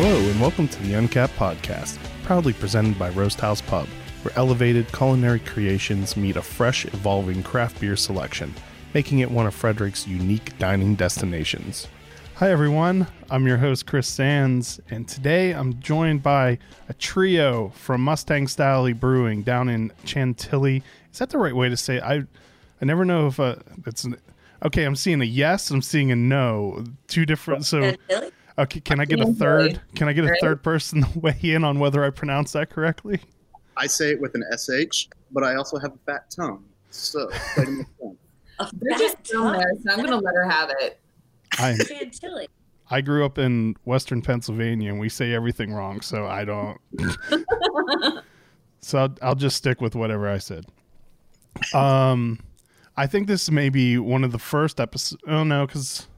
Hello, and welcome to the Uncapped Podcast, proudly presented by Roast House Pub, where elevated culinary creations meet a fresh, evolving craft beer selection, making it one of Frederick's unique dining destinations. Hi, everyone. I'm your host, Chris Sands, and today I'm joined by a trio from Mustang Sally Brewing down in Chantilly. Is that the right way to say it? I, I never know if uh, it's an, okay. I'm seeing a yes. I'm seeing a no. Two different. So Chantilly? Okay, can I get a third? Can I get a third person to weigh in on whether I pronounce that correctly? I say it with an sh, but I also have a fat tongue, so try to make sense. A They're just fat down there, so I'm gonna let her have it. I Chantilly. I grew up in Western Pennsylvania, and we say everything wrong, so I don't. so I'll, I'll just stick with whatever I said. Um, I think this may be one of the first episodes. Oh no, because a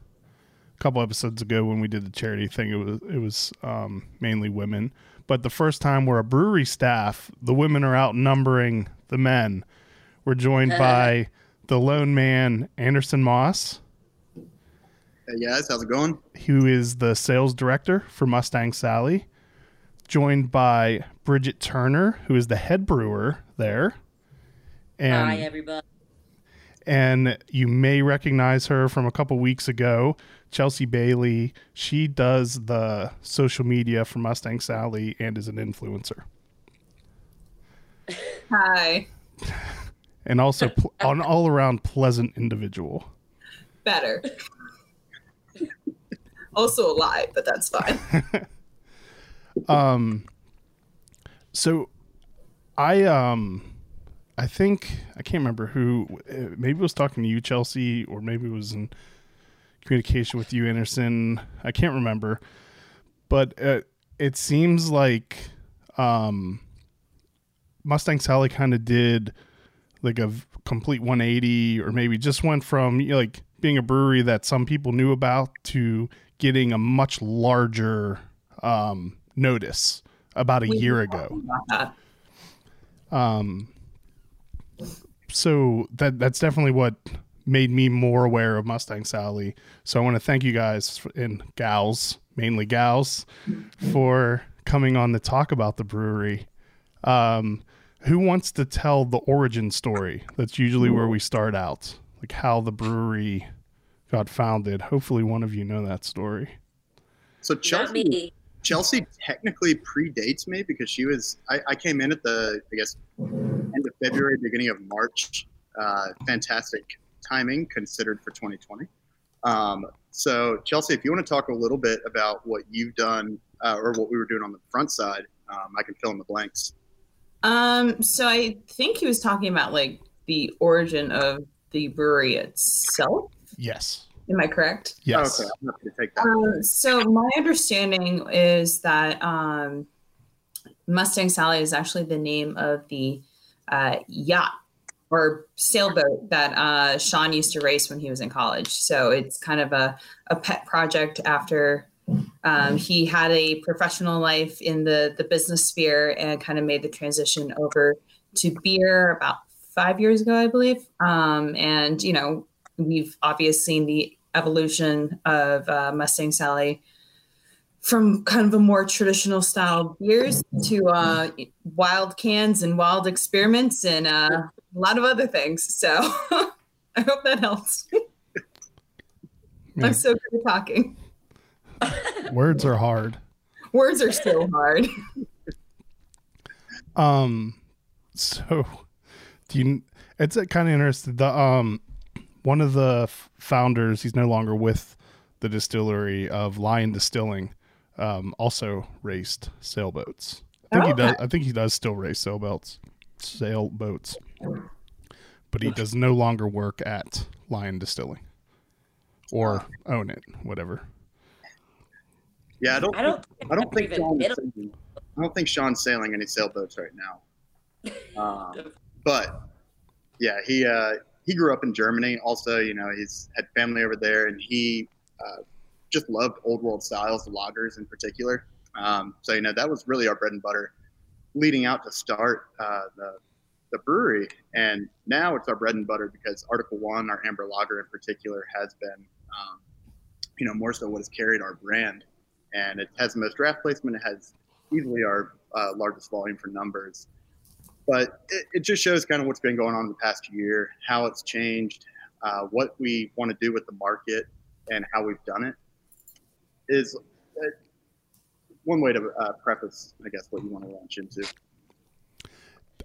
couple episodes ago when we did the charity thing, it was it was um, mainly women. But the first time we're a brewery staff, the women are outnumbering the men. We're joined by the lone man Anderson Moss. Hey guys, how's it going? who is the sales director for Mustang Sally, joined by Bridget Turner, who is the head brewer there. And, Hi, everybody. and you may recognize her from a couple weeks ago, Chelsea Bailey. She does the social media for Mustang Sally and is an influencer. Hi. And also pl- an all around pleasant individual. Better. also a lie, but that's fine. um so i um i think i can't remember who uh, maybe it was talking to you chelsea or maybe it was in communication with you anderson. I can't remember. But uh, it seems like um mustang sally kind of did like a v- complete 180 or maybe just went from you know, like being a brewery that some people knew about to getting a much larger um notice about a We year ago. talking about that. um so that that's definitely what made me more aware of Mustang Sally. So I want to thank you guys f- and gals, mainly gals, for coming on to talk about the brewery. Um, who wants to tell the origin story? That's usually where we start out, like how the brewery got founded. Hopefully, one of you know that story. So Chelsea, me. Chelsea technically predates me because she was. I, I came in at the I guess end of February, beginning of March. Uh, fantastic timing considered for 2020. Um, so Chelsea, if you want to talk a little bit about what you've done uh, or what we were doing on the front side, um, I can fill in the blanks. Um, so I think he was talking about like the origin of the brewery itself. Yes. Am I correct? Yes. Okay, I'm happy to take that. Um, so my understanding is that um, Mustang Sally is actually the name of the uh, yacht or sailboat that uh, Sean used to race when he was in college. So it's kind of a, a pet project after um, he had a professional life in the, the business sphere and kind of made the transition over to beer about five years ago, I believe. Um, and, you know, we've obviously seen the evolution of uh, Mustang Sally from kind of a more traditional style beers to uh, wild cans and wild experiments and uh, a lot of other things. So I hope that helps. Yeah. I'm so good at talking. Words are hard. Words are so hard. Um, so do you? It's kind of interesting. The um, one of the f- founders, he's no longer with the distillery of Lyon Distilling. Um, also raced sailboats. I think he does. I think he does still race sailboats, sailboats, but he does no longer work at Lyon Distilling or own it, whatever. Yeah, I don't. I don't. I don't think even Sean is sailing, I don't think Sean's sailing any sailboats right now. Um, but yeah, he uh, he grew up in Germany. Also, you know, he's had family over there, and he uh, just loved old world styles, the lagers in particular. Um, so you know, that was really our bread and butter, leading out to start uh, the the brewery. And now it's our bread and butter because Article One, our amber lager in particular, has been um, you know more so what has carried our brand. and it has the most draft placement. It has easily our uh, largest volume for numbers. But it, it, just shows kind of what's been going on in the past year, how it's changed, uh, what we want to do with the market, and how we've done it. Is uh, one way to uh, preface, I guess, what you want to launch into.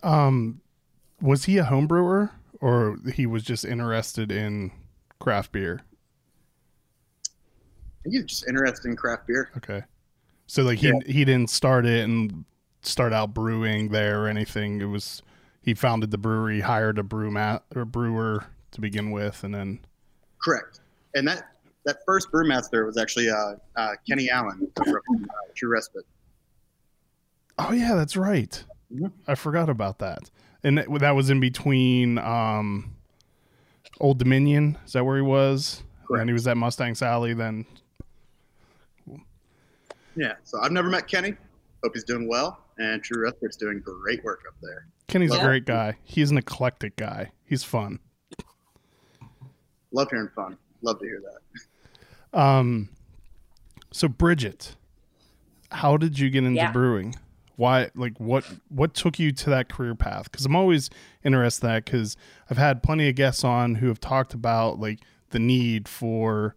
Um, was he a home brewer, or he was just interested in craft beer? He's just interested in craft beer. Okay. So like he yeah. he didn't start it and start out brewing there or anything. It was he founded the brewery, hired a brew mat or brewer to begin with, and then correct. And that that first brewmaster was actually uh, uh, Kenny Allen from uh, True Respite. Oh yeah, that's right. Mm-hmm. I forgot about that. And that, that was in between um, Old Dominion. Is that where he was? Correct. And he was at Mustang Sally. Then yeah, so I've never met Kenny. Hope he's doing well. And True Respite's doing great work up there. Kenny's Love a great guy. He's an eclectic guy. He's fun. Love hearing fun. Love to hear that. Um, so Bridget, how did you get into yeah. brewing? Why, like, what what took you to that career path? Because I'm always interested in that because I've had plenty of guests on who have talked about like the need for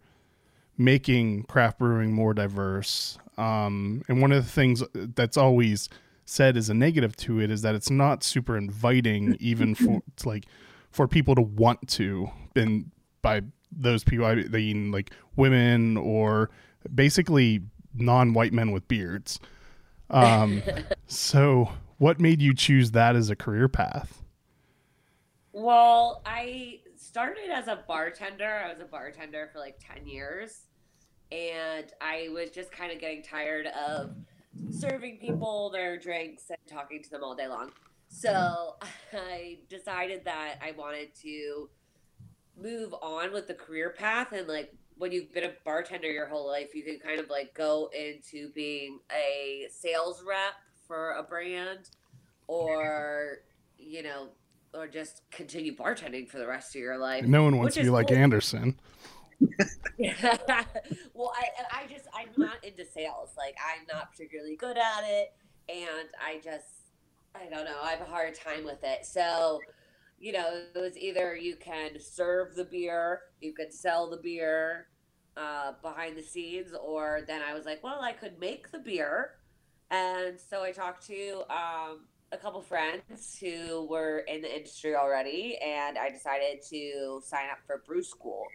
making craft brewing more diverse um, and one of the things that's always said as a negative to it is that it's not super inviting, even for like for people to want to. And by those people, I mean like women or basically non-white men with beards. Um, so, what made you choose that as a career path? Well, I started as a bartender. I was a bartender for like 10 years and I was just kind of getting tired of serving people their drinks and talking to them all day long. So I decided that I wanted to move on with the career path and like when you've been a bartender your whole life, you can kind of like go into being a sales rep for a brand or, you know, or just continue bartending for the rest of your life. No one wants to be like cool. Anderson. well, I I just I'm not into sales. Like I'm not particularly good at it, and I just I don't know. I have a hard time with it. So, you know, it was either you can serve the beer, you can sell the beer uh, behind the scenes, or then I was like, well, I could make the beer. And so I talked to um, a couple friends who were in the industry already, and I decided to sign up for brew school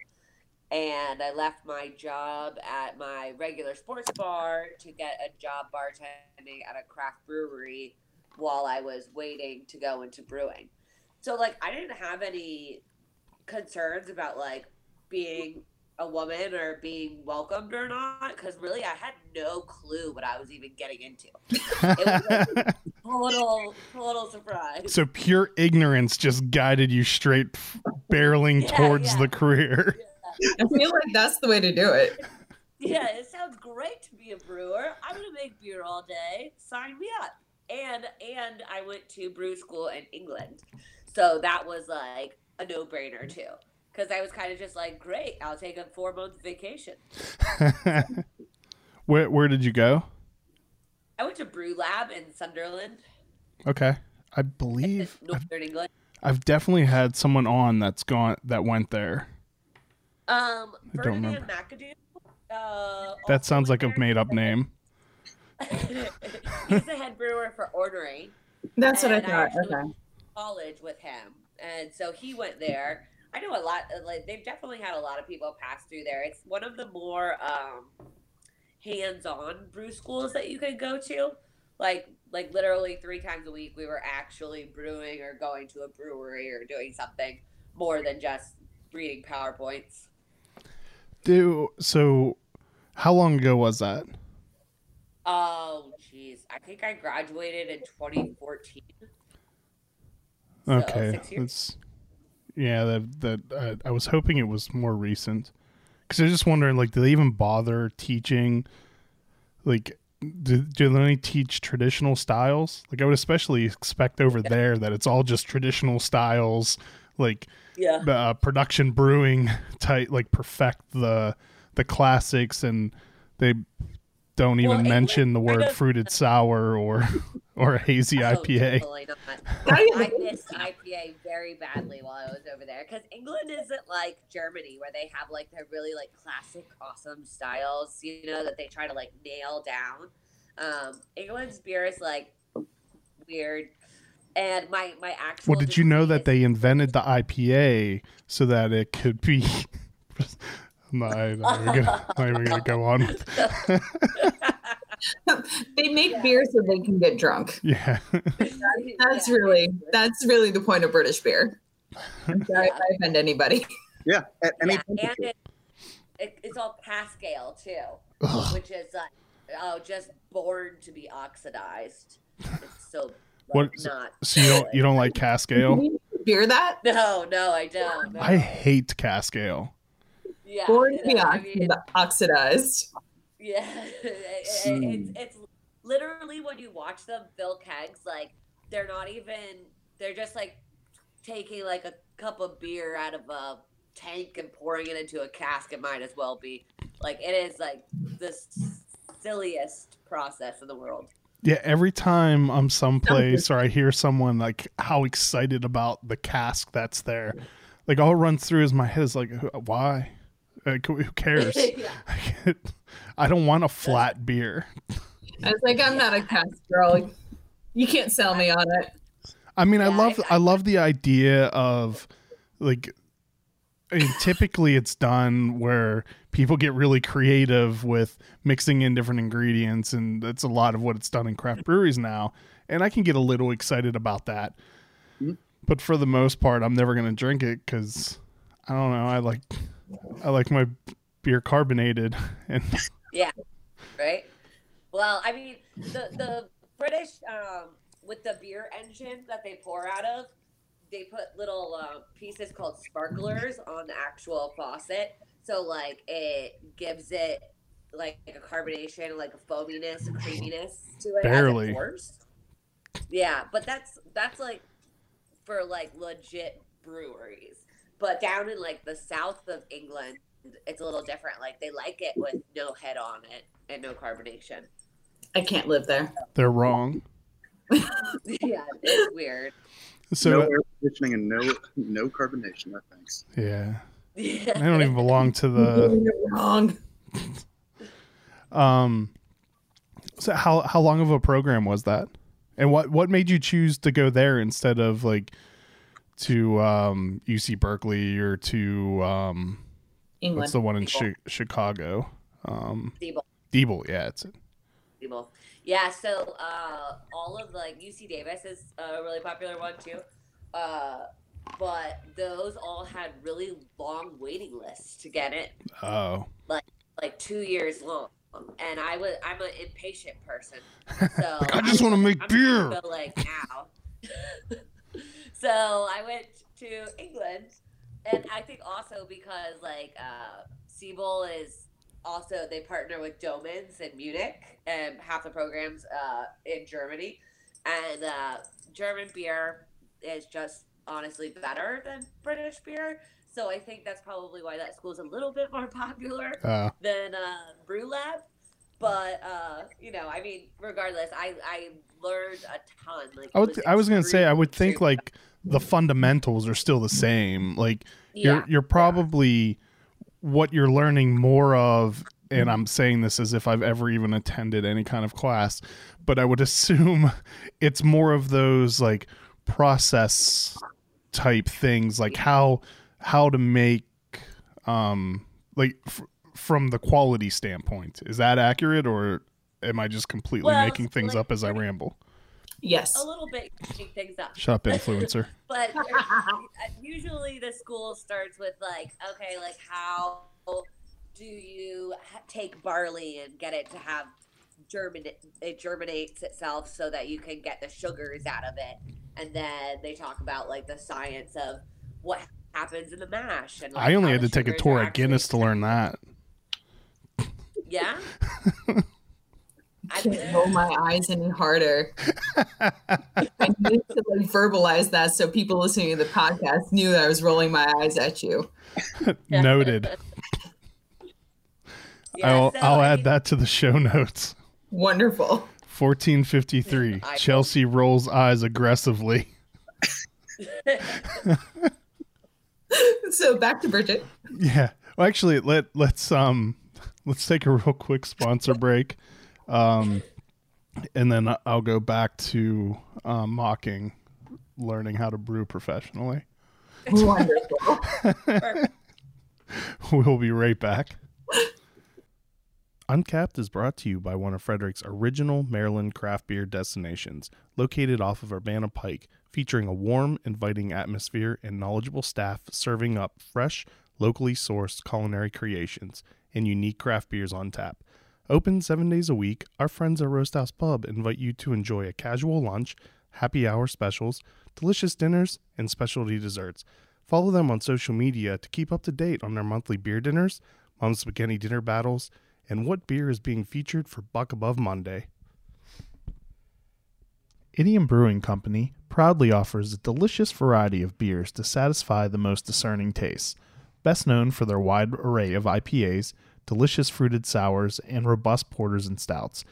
and I left my job at my regular sports bar to get a job bartending at a craft brewery while I was waiting to go into brewing. So like I didn't have any concerns about like being a woman or being welcomed or not because really I had no clue what I was even getting into. It was like total total surprise. So pure ignorance just guided you straight barreling yeah, towards yeah. the career. Yeah. I feel like that's the way to do it. Yeah, it sounds great to be a brewer. I'm gonna make beer all day. Sign me up. And and I went to brew school in England, so that was like a no brainer too. Because I was kind of just like, great, I'll take a four month vacation. where where did you go? I went to Brew Lab in Sunderland. Okay, I believe Northern I've, England. I've definitely had someone on that's gone that went there. Um, Ferdinand McAdoo. Uh, that sounds like a made up name. He's the head brewer for Ornery. That's what I thought. I okay. College with him, and so he went there. I know a lot. Like they've definitely had a lot of people pass through there. It's one of the more um, hands-on brew schools that you can go to. Like like literally three times a week, we were actually brewing or going to a brewery or doing something more than just reading powerpoints. Do so. How long ago was that? Oh, jeez. I think I graduated in 2014. So okay, that's yeah. That that uh, I was hoping it was more recent because I was just wondering, like, do they even bother teaching? Like, do, do they only teach traditional styles? Like, I would especially expect over yeah. there that it's all just traditional styles like yeah uh, production brewing type like perfect the the classics and they don't even Well, mention the word of- fruited sour or or a hazy Oh, IPA. totally I missed IPA very badly while I was over there because England isn't like Germany where they have like their really like classic awesome styles, you know, that they try to like nail down. Um, England's beer is like weird, and my my actual. Well, did you know degree that is- they invented the IPA so that it could be? I'm not, I'm not even gonna, not even gonna go on. With, They make beer so they can get drunk. yeah, That's really that's really the point of British beer. I'm sorry if I offend anybody. Yeah, at any yeah, and temperature. it, it, it's all cask ale too, Ugh. which is like oh, just born to be oxidized. It's so like, What- not. so you don't you don't like cask ale? Beer that? No, no, I don't. No. I hate cask ale. Yeah, Born to be know, I mean, oxidized. yeah, it- it- hmm. it's it's literally when you watch them fill kegs, like they're not even. They're just like taking like a cup of beer out of a tank and pouring it into a cask. It might as well be like it is like the silliest process in the world. Yeah, every time I'm someplace or I hear someone like how excited about the cask that's there, like all it runs through is my head is like, why? Like, who who cares? yeah. I don't want a flat beer. I was like, I'm not a cask girl. You can't sell me on it. I mean, I love I- I love the idea of like I mean, typically it's done where people get really creative with mixing in different ingredients and that's a lot of what it's done in craft breweries now and I can get a little excited about that. Mhm. But for the most part, I'm never going to drink it cuz I don't know, I like I like my beer carbonated and yeah, right? Well, I mean, the the British um, with the beer engine that they pour out of, they put little uh, pieces called sparklers on the actual faucet, so like it gives it like a carbonation, like a foaminess, a creaminess to it. as it Barely. Yeah, but that's that's like for like legit breweries. But down in like the south of England, it's a little different. Like they like it with no head on it and no carbonation. I can't live there. they're wrong. yeah, it's weird. So no air conditioning and no no carbonation. No thanks. yeah. I don't even belong to the You're wrong. Um, so how how long of a program was that, and what what made you choose to go there instead of like to um, UC Berkeley or to um, England. what's the one in Siebel. chi- Chicago? Um, Siebel. Siebel, yeah, it's people. Yeah, so uh, all of like UC Davis is a really popular one too, uh, but those all had really long waiting lists to get it. oh like like two years long. And I was I'm an impatient person, so Like, I just wanna make I'm beer. Go like now. so I went to England, and I think also because like uh, Siebel is also they partner with Doemens in Munich, and half the programs uh, in Germany, and uh, German beer is just honestly better than British beer. So I think that's probably why that school is a little bit more popular uh, than uh, Brew Lab. But uh, you know, I mean, regardless, I I learned a ton. Like I would I was gonna say I would think like the fundamentals are still the same. Like yeah, you're you're probably what you're learning more of and I'm saying this as if I've ever even attended any kind of class, but I would assume it's more of those like process type things like how how to make um like f- from the quality standpoint. Is that accurate or am I just completely Well, making things like, up as I ramble? Yes. a little bit shake things up. Shut up influencer. But uh, usually the school starts with like, okay, like how do you take barley and get it to have germinate it germinates itself so that you can get the sugars out of it, and then they talk about like the science of what happens in the mash. And like, I only had to take a tour at Guinness to learn that. Yeah. I can't roll my eyes any harder. I need to like verbalize that so people listening to the podcast knew that I was rolling my eyes at you. Noted. Yeah, I'll so, I'll I add that to the show notes. Wonderful. 1453. I- Chelsea rolls eyes aggressively. So back to Bridget. Yeah. Well, actually, let let's um let's take a real quick sponsor break, um, and then I- I'll go back to um, mocking learning how to brew professionally. Wonderful. We'll be right back. Uncapped is brought to you by one of Frederick's original Maryland craft beer destinations, located off of Urbana Pike, featuring a warm, inviting atmosphere and knowledgeable staff serving up fresh, locally sourced culinary creations and unique craft beers on tap. Open seven days a week, our friends at Roast House Pub invite you to enjoy a casual lunch, happy hour specials, delicious dinners, and specialty desserts. Follow them on social media to keep up to date on their monthly beer dinners, Mom's Spaghetti dinner battles, and what beer is being featured for Buck Above Monday. Idiom Brewing Company proudly offers a delicious variety of beers to satisfy the most discerning tastes. Best known for their wide array of IPAs, delicious fruited sours, and robust porters and stouts,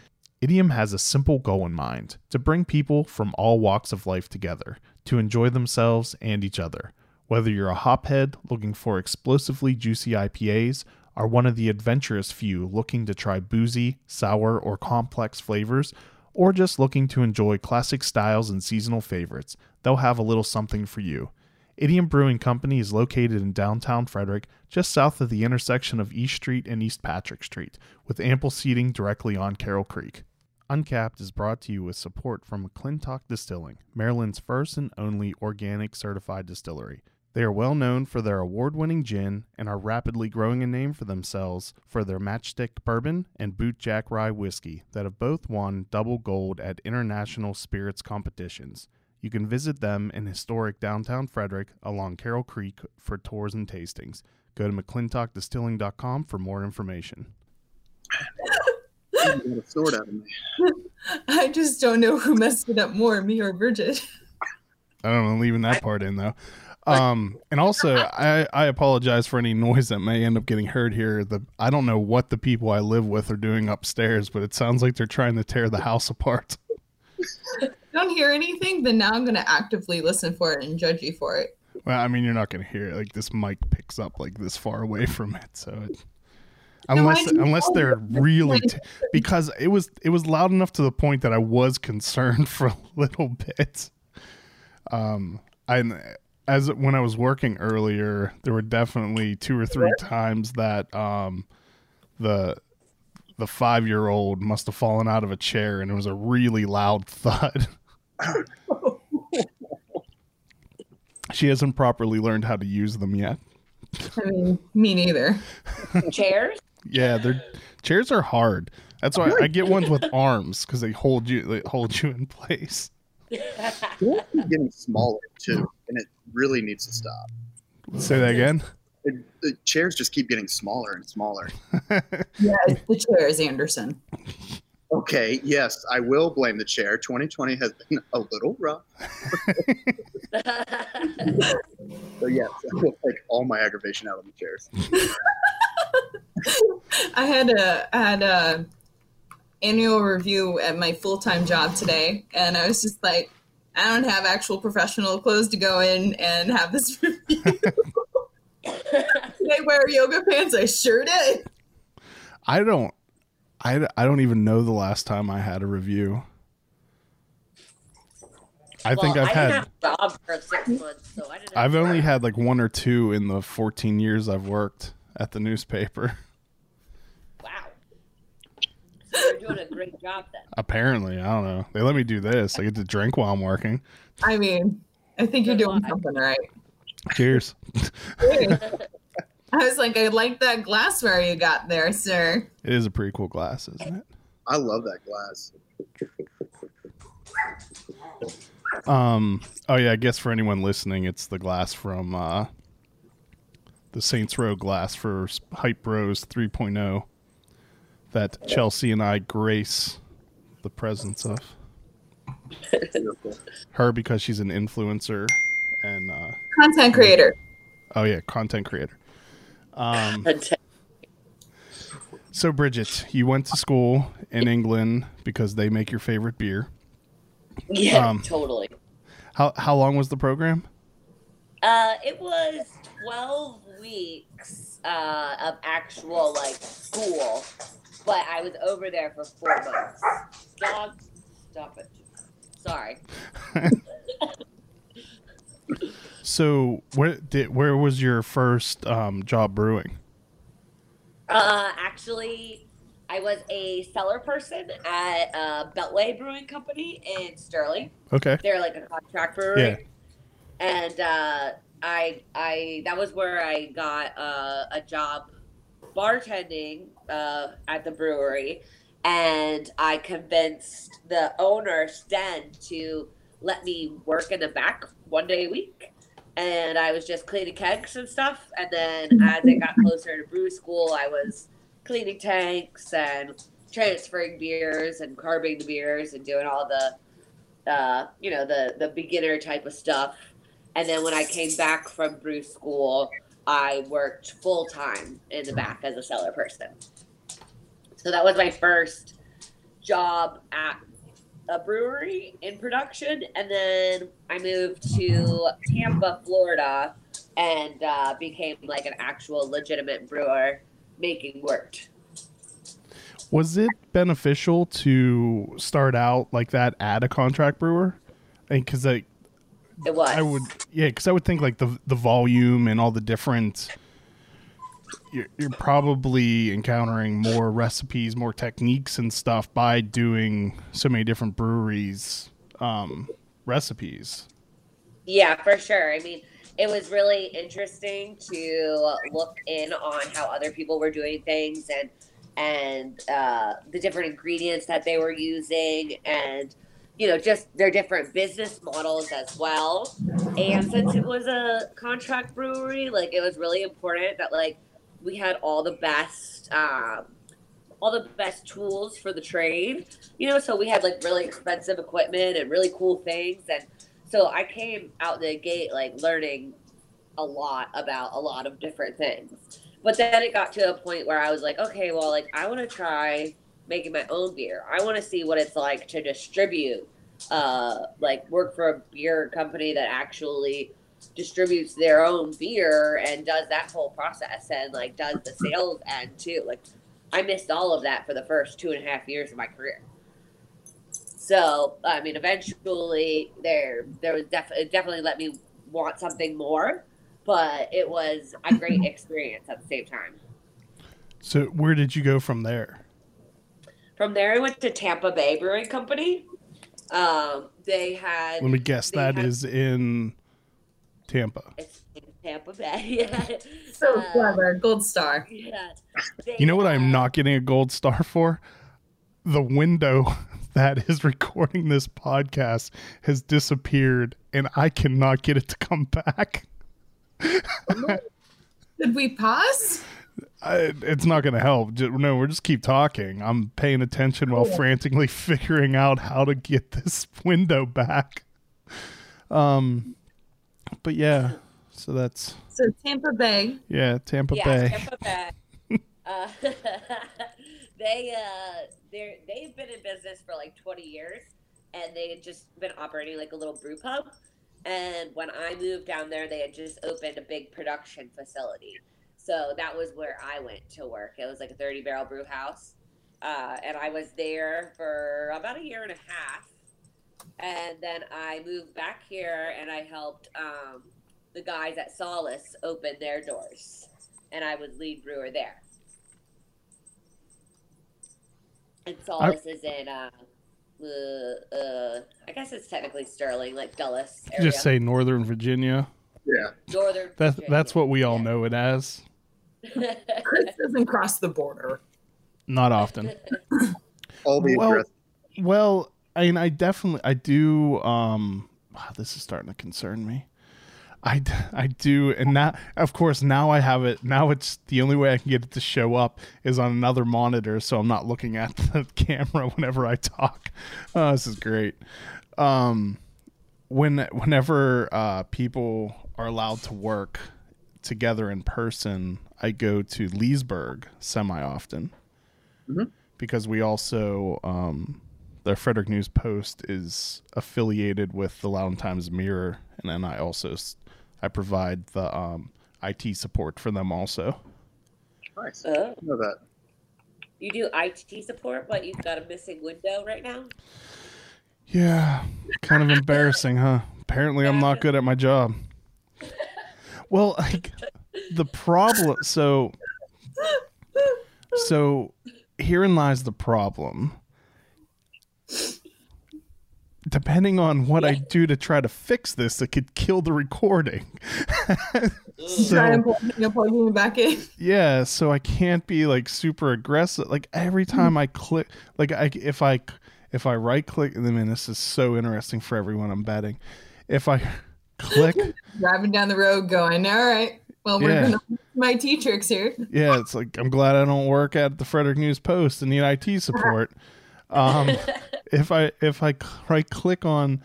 Idiom has a simple goal in mind to bring people from all walks of life together to enjoy themselves and each other. Whether you're a hophead looking for explosively juicy IPAs, or one of the adventurous few looking to try boozy, sour, or complex flavors, or just looking to enjoy classic styles and seasonal favorites, they'll have a little something for you. Idiom Brewing Company is located in downtown Frederick, just south of the intersection of East Street and East Patrick Street, with ample seating directly on Carroll Creek. Uncapped is brought to you with support from McClintock Distilling, Maryland's first and only organic certified distillery. They are well known for their award winning gin and are rapidly growing a name for themselves for their Matchstick Bourbon and bootjack Rye Whiskey that have both won double gold at international spirits competitions. You can visit them in historic downtown Frederick along Carroll Creek for tours and tastings. Go to mcclintockdistilling.com for more information. A sword out of me. I just don't know who messed it up more, me or Bridget. I don't know, leaving that part in though. Um, and also, I, I apologize for any noise that may end up getting heard here. The I don't know what the people I live with are doing upstairs, but it sounds like they're trying to tear the house apart. don't hear anything, then now I'm gonna actively listen for it and judge you for it. Well, I mean, you're not going to hear it. Like this mic picks up like this far away from it, so it, unless know. unless they're really t- because it was it was loud enough to the point that I was concerned for a little bit. Um, I as when I was working earlier, there were definitely two or three times that um the the five year old must have fallen out of a chair and it was a really loud thud. she hasn't properly learned how to use them yet. I mean, me neither. Chairs? Yeah, their chairs are hard. That's why I get ones with arms because they hold you they hold you in place. It's getting smaller too, and it really needs to stop. Say that again. It, the chairs just keep getting smaller and smaller. Yeah, the chairs, Anderson. Okay, yes, I will blame the chair. 2020 has been a little rough. So yes, I will take all my aggravation out of the chairs. I had a I had a annual review at my full time job today, and I was just like, I don't have actual professional clothes to go in and have this review. Did I wear yoga pants? I sure did. I don't I, I don't even know the last time I had a review. I think I've I had didn't have a job for six months, so I didn't. I've only had like one or two in the 14 years I've worked at the newspaper. Wow. So you're doing a great job then. Apparently, I don't know. They let me do this. I get to drink while I'm working. I mean, I think you're doing luck. something right. Cheers. I was like, I like that glassware you got there, sir. It is a pretty cool glass, isn't it? I love that glass. Um. Oh yeah. I guess for anyone listening, it's the glass from uh, the Saints Row glass for Hype Bros 3.0 that Chelsea and I grace the presence of her because she's an influencer and uh, Content creator. oh yeah, content creator. Um. So Bridget, you went to school in England because they make your favorite beer. Yeah, Um, totally. How how long was the program? Uh, it was 12 weeks uh, of actual like school, but I was over there for four months. Dog, stop it. Sorry. So where did where was your first um, job brewing? Uh, actually, I was a cellar person at uh, Beltway Brewing Company in Sterling. Okay. They're like a contract brewery. Yeah. And uh, I, I, that was where I got uh, a job bartending uh, at the brewery, and I convinced the owner Sten to let me work in the back one day a week. And I was just cleaning kegs and stuff. And then as it got closer to brew school, I was cleaning tanks and transferring beers and carbing the beers and doing all the uh, you know the the beginner type of stuff and then when i came back from brew school i worked full time in the back as a cellar person so that was my first job at a brewery in production and then i moved to tampa florida and uh, became like an actual legitimate brewer making wort Was it beneficial to start out like that at a contract brewer? Because I, it was I would, yeah, because I would think like the the volume and all the different. You're, you're probably encountering more recipes, more techniques and stuff by doing so many different breweries um, recipes. Yeah, for sure. I mean, it was really interesting to look in on how other people were doing things and and uh, the different ingredients that they were using and you know just their different business models as well and since it was a contract brewery like it was really important that like we had all the best um, all the best tools for the trade you know so we had like really expensive equipment and really cool things and so I came out the gate like learning a lot about a lot of different things. But then it got to a point where I was like, okay, well, like I want to try making my own beer. I want to see what it's like to distribute, uh, like work for a beer company that actually distributes their own beer and does that whole process and like does the sales end too. Like I missed all of that for the first two and a half years of my career. So I mean, eventually there there was definitely definitely let me want something more, but it was a great experience at the same time. So where did you go from there? From there, I went to Tampa Bay Brewing Company. Um, they had. Let me guess. That had- is in Tampa. It's Tampa Bay. yeah. So Uh, clever. Gold star. Yeah. They, You know what uh, I'm not getting a gold star for? The window that is recording this podcast has disappeared and I cannot get it to come back. Did we pause? I, it's not going to help. Ju- No, we're just keep talking. I'm paying attention while frantically figuring out how to get this window back. Um, but yeah, so that's So Tampa Bay. yeah, Tampa yeah, Bay. Tampa Bay. uh, they uh, they they've been in business for like 20 years, and they had just been operating like a little brew pub. And when I moved down there, they had just opened a big production facility. So that was where I went to work. It was like a 30 barrel brew house. Uh, and I was there for about a year and a half. And then I moved back here and I helped um, the guys at Solace open their doors. And I was lead brewer there. And Solace is in, uh, uh, uh, I guess it's technically Sterling, like Dulles area. Just say Northern Virginia. Yeah. Northern. That's Virginia. that's what we all know it as. Chris doesn't cross the border. Not often. All the Well- Well, I mean, I definitely, I do. Um, wow, this is starting to concern me. I, I do, and now, of course, now I have it. Now it's the only way I can get it to show up is on another monitor, so I'm not looking at the camera whenever I talk. Oh, this is great. Um, when whenever uh, people are allowed to work together in person, I go to Leesburg semi often Mhm. because we also um, the Frederick News Post is affiliated with the Loudoun Times Mirror, and then I also I provide the um, IT support for them also. Nice. Oh, I know that. you do IT support, but you've got a missing window right now. Yeah, kind of embarrassing, huh? Apparently, I'm not good at my job. Well, like the problem. So, so herein lies the problem. Depending on what I do to try to fix this, it could kill the recording. So- Try and plug, you it back in. Yeah, so I can't be like super aggressive. Like every hmm. time I click, like I if I if I right click, and then this is so interesting for everyone. I'm betting if I click, Driving down the road, going, "All right, well, we're Yeah. gonna my T tricks here." yeah, it's like I'm glad I don't work at the Frederick News Post and need IT support. Um, if I if I c- right click on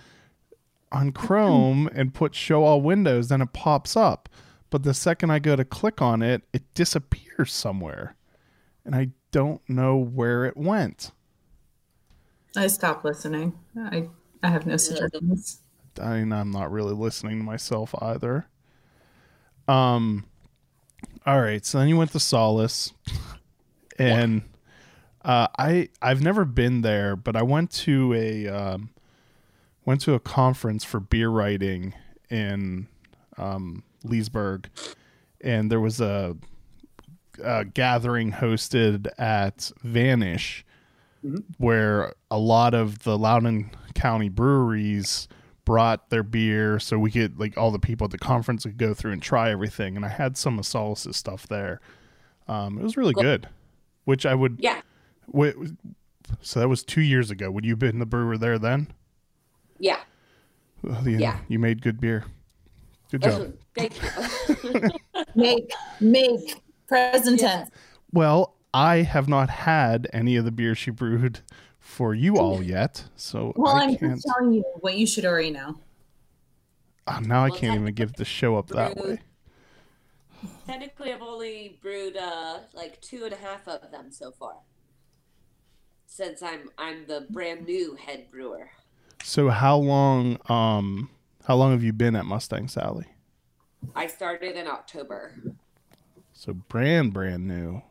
on Chrome and put show all windows, then it pops up. But the second I go to click on it, it disappears somewhere, and I don't know where it went. I stopped listening. I I have no suggestions. I mean, I'm not really listening to myself either. Um, all right. So then you went to Solace, and uh, I I've never been there, but I went to a um, went to a conference for beer writing in um, Leesburg, and there was a, a gathering hosted at Vanish, where a lot of the Loudoun County breweries brought their beer so we could like all the people at the conference could go through and try everything. And i had some of solace's stuff there. Um, it was really Cool. good which i would Yeah, wait, so that was two years ago would you have been the brewer there then yeah. Oh, the- Yeah. you made good beer good job Thank you. Make make present Yeah. tense. well i have not had any of the beer she brewed for you all yet so Well, i I'm can't just telling you what you should already know. oh, now i Well, can't even give the show up that way Technically, I've only brewed uh, like two and a half of them so far. Since I'm I'm the brand new head brewer. so how long um how long have you been at mustang sally I started in October. So brand brand new.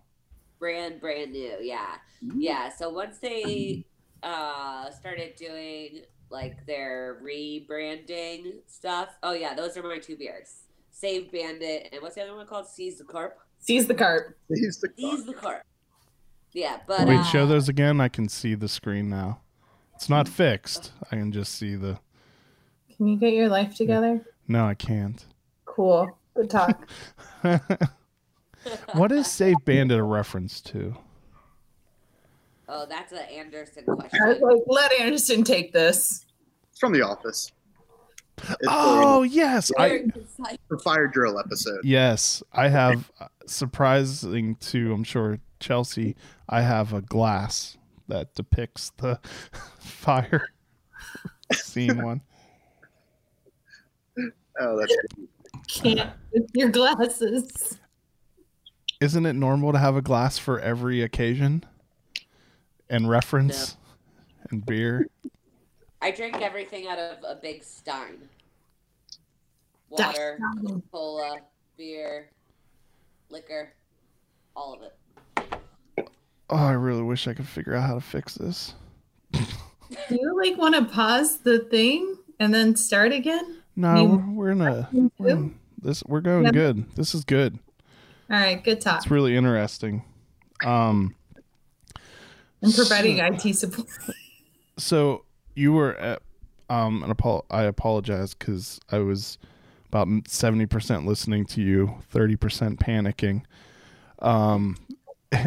Brand brand new, yeah. Yeah. So once they uh started doing like their rebranding stuff. Oh yeah, those are my two beers. Save Bandit and what's the other one called? Seize the Carp. Seize the carp. He's the Seize the Carp. Yeah, but Wait, uh, show those again. I can see the screen now. It's not fixed. I can just see the. Can you get your life together? No, I can't. Cool. Good talk. what is Save Bandit a reference to? Oh, that's an Anderson I was question. like, let Anderson take this. It's from The Office. It's Oh yes, I the fire drill episode. yes I have. uh, Surprising to I'm sure Chelsea, I have a glass that depicts the fire scene one. Oh, that's good. Can't with your glasses. Isn't it normal to have a glass for every occasion and reference and beer? I drink everything out of a big stein. Water, fine. cola, beer, liquor, all of it. Oh, I really wish I could figure out how to fix this. Do you like want to pause the thing and then start again? No, You- we're, we're in a we're in this. We're going Yeah. good. This is good. All right, good talk. It's really interesting. Um, I'm providing IT support. so you were at um, and apo- I apologize because I was about seventy percent listening to you, thirty percent panicking. Um,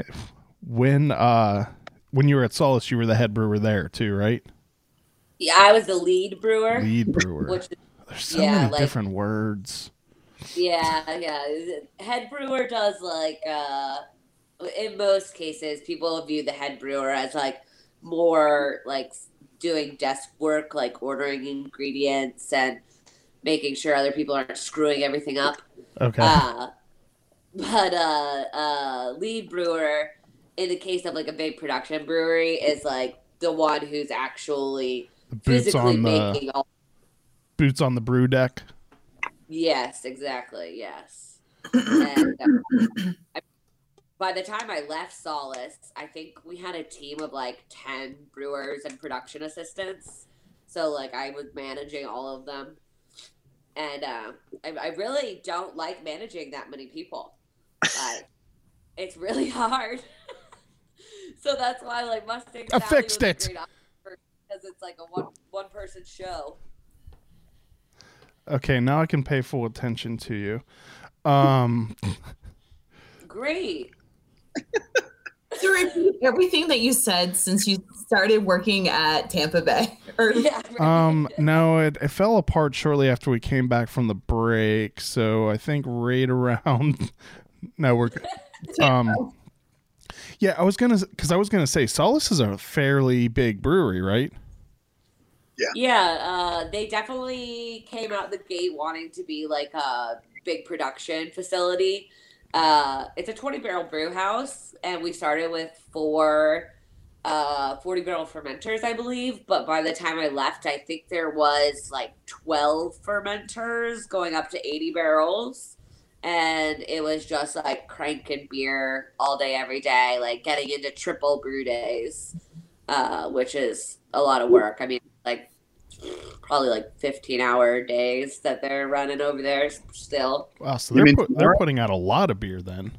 when uh when you were at Solace, you were the head brewer there too, right? Yeah, I was the lead brewer, Lead brewer. which There's so yeah, many like- different words. yeah, yeah. Head brewer does like uh in most cases people view the head brewer as like more like doing desk work, like ordering ingredients and making sure other people aren't screwing everything up. Okay. Uh, but uh, uh, lead brewer in the case of like a big production brewery, is like the one who's actually boots physically on the making all. boots on the brew deck. Yes, exactly. Yes. and, uh, I- by the time I left Solace, I think we had a team of like 10 brewers and production assistants. So, like, I was managing all of them. And uh, I, I really don't like managing that many people. Like, it's really hard. so that's why, like, Mustang I fixed it. great option for- Because it's like a one one person show. Okay, now I can pay full attention to you. Um, Great. To repeat everything that you said since you started working at Tampa Bay. Yeah. right. um, no, it, it fell apart shortly after we came back from the break. So I think right around. No, we're. Um, yeah, I was gonna because I was gonna say Solace is a fairly big brewery, right? Yeah, uh, they definitely came out the gate wanting to be like a big production facility. Uh, it's a 20 barrel brew house, and we started with four uh, 40 barrel fermenters, I believe. But by the time I left, I think there was like 12 fermenters going up to 80 barrels. And it was just like cranking beer all day, every day, like getting into triple brew days, uh, which is a lot of work. I mean, like probably like 15 hour days that they're running over there still. Wow, so they're put, they're putting out a lot of beer then.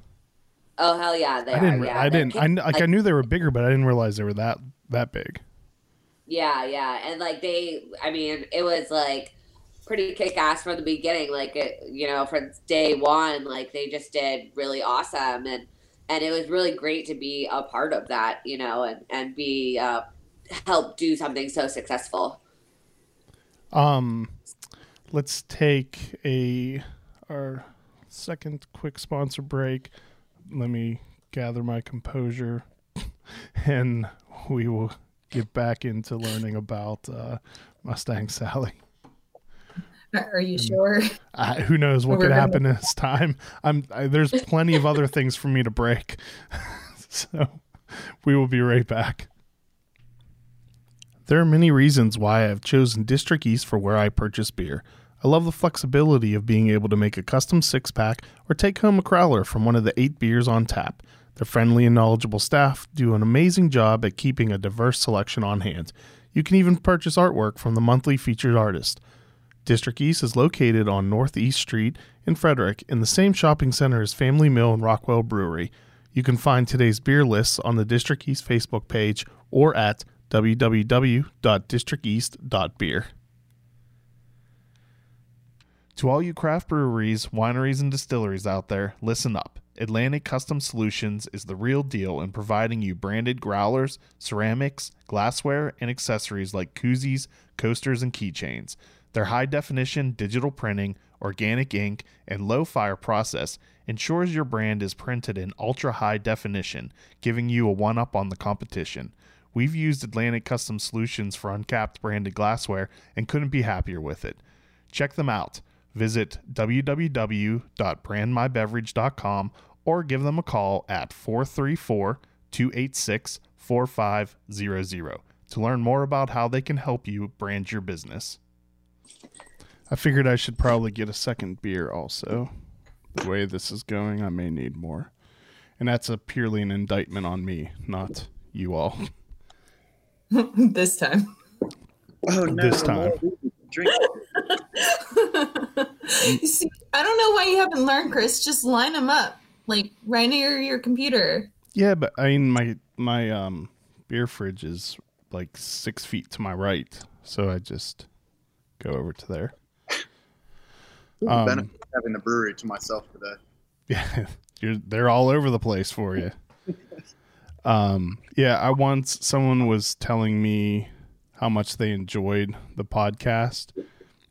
Oh hell yeah, they I didn't. are. Yeah, I They're didn't. I kn- like. I knew they were bigger, but I didn't realize they were that that big. Yeah, yeah, and like they, I mean, it was like pretty kick ass from the beginning. Like it, you know, from day one, like they just did really awesome, and and it was really great to be a part of that, you know, and and be uh, help do something so successful. Um, let's take a our second quick sponsor break. Let me gather my composure, and we will get back into learning about uh, Mustang Sally. are you sure? I, who knows what We're could gonna- happen this time? I'm. I, there's plenty of other things for me to break, so we will be right back. There are many reasons why I have chosen District East for where I purchase beer. I love the flexibility of being able to make a custom six pack or take home a crowler from one of the eight beers on tap. Their friendly and knowledgeable staff do an amazing job at keeping a diverse selection on hand. You can even purchase artwork from the monthly featured artist. District East is located on Northeast Street in Frederick in the same shopping center as Family Meal and Rockwell Brewery. You can find today's beer lists on the District East Facebook page or at www.districteast.beer. To all you craft breweries, wineries, and distilleries out there, listen up. Atlantic Custom Solutions is the real deal in providing you branded growlers, ceramics, glassware, and accessories like koozies, coasters, and keychains. Their high definition digital printing, organic ink, and low fire process ensures your brand is printed in ultra high definition, giving you a one up on the competition. We've used Atlantic Custom Solutions for uncapped branded glassware and couldn't be happier with it. Check them out. Visit www.brandmybeverage.com or give them a call at 434 286 4500 to learn more about how they can help you brand your business. I figured I should probably get a second beer also. The way this is going, I may need more. And that's a purely an indictment on me, not you all. this time. Oh no! This time. Drink. You See, I don't know why you haven't learned, Chris. Just line them up, like right near your computer. Yeah, but I mean my my um beer fridge is like six feet to my right, so I just go over to there. Um, having the brewery to myself today. Yeah, you're they're all over the place for you. Um, yeah, I once someone was telling me how much they enjoyed the podcast,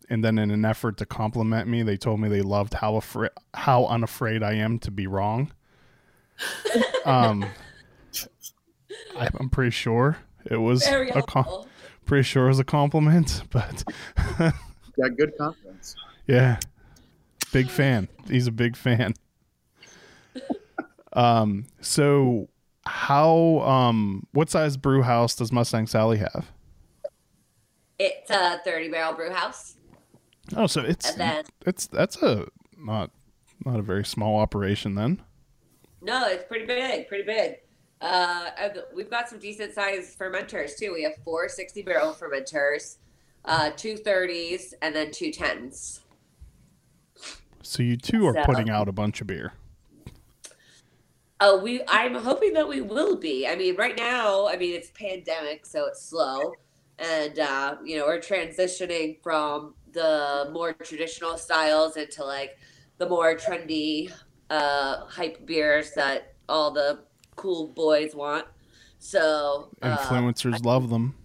and then in an effort to compliment me, they told me they loved how afraid how unafraid I am to be wrong. um, I, I'm pretty sure it was a com- pretty sure it was a compliment, but Got good confidence. yeah. Big fan. He's a big fan. Um, so how um what size brew house does Mustang Sally have? It's a 30 barrel brew house. Oh, so it's then- it's that's a not not a very small operation then. No, it's pretty big, pretty big. Uh, we've got some decent sized fermenters too. We have four 60 barrel fermenters, uh, two 30s, and then two 10s. So you two are So- putting out a bunch of beer. Oh, we. I'm hoping that we will be. I mean, right now, I mean, it's pandemic, so it's slow, and uh, you know, we're transitioning from the more traditional styles into like the more trendy uh, hype beers that all the cool boys want. So uh, Influencers love them.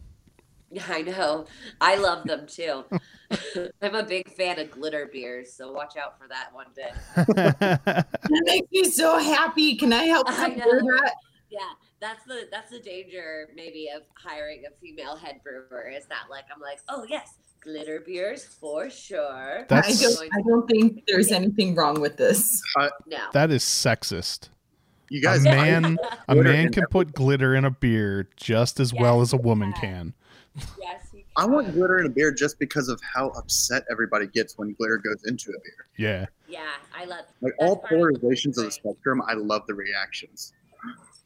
I know. I love them too. I'm a big fan of glitter beers, so watch out for that one day. That makes me so happy. Can I help I support that? Yeah, that's the that's the danger maybe of hiring a female head brewer is that like I'm like, oh yes, glitter beers for sure. I don't, I don't think there's anything wrong with this. No. that is sexist. You guys, A guys, man a man can put glitter in a beer just as well as a woman Yes. can. Yes, you I want glitter in a beer just because of how upset everybody gets when glitter goes into a beer. Yeah. Yeah, I love Like That's all part of the polarizations of the spectrum, I love the reactions.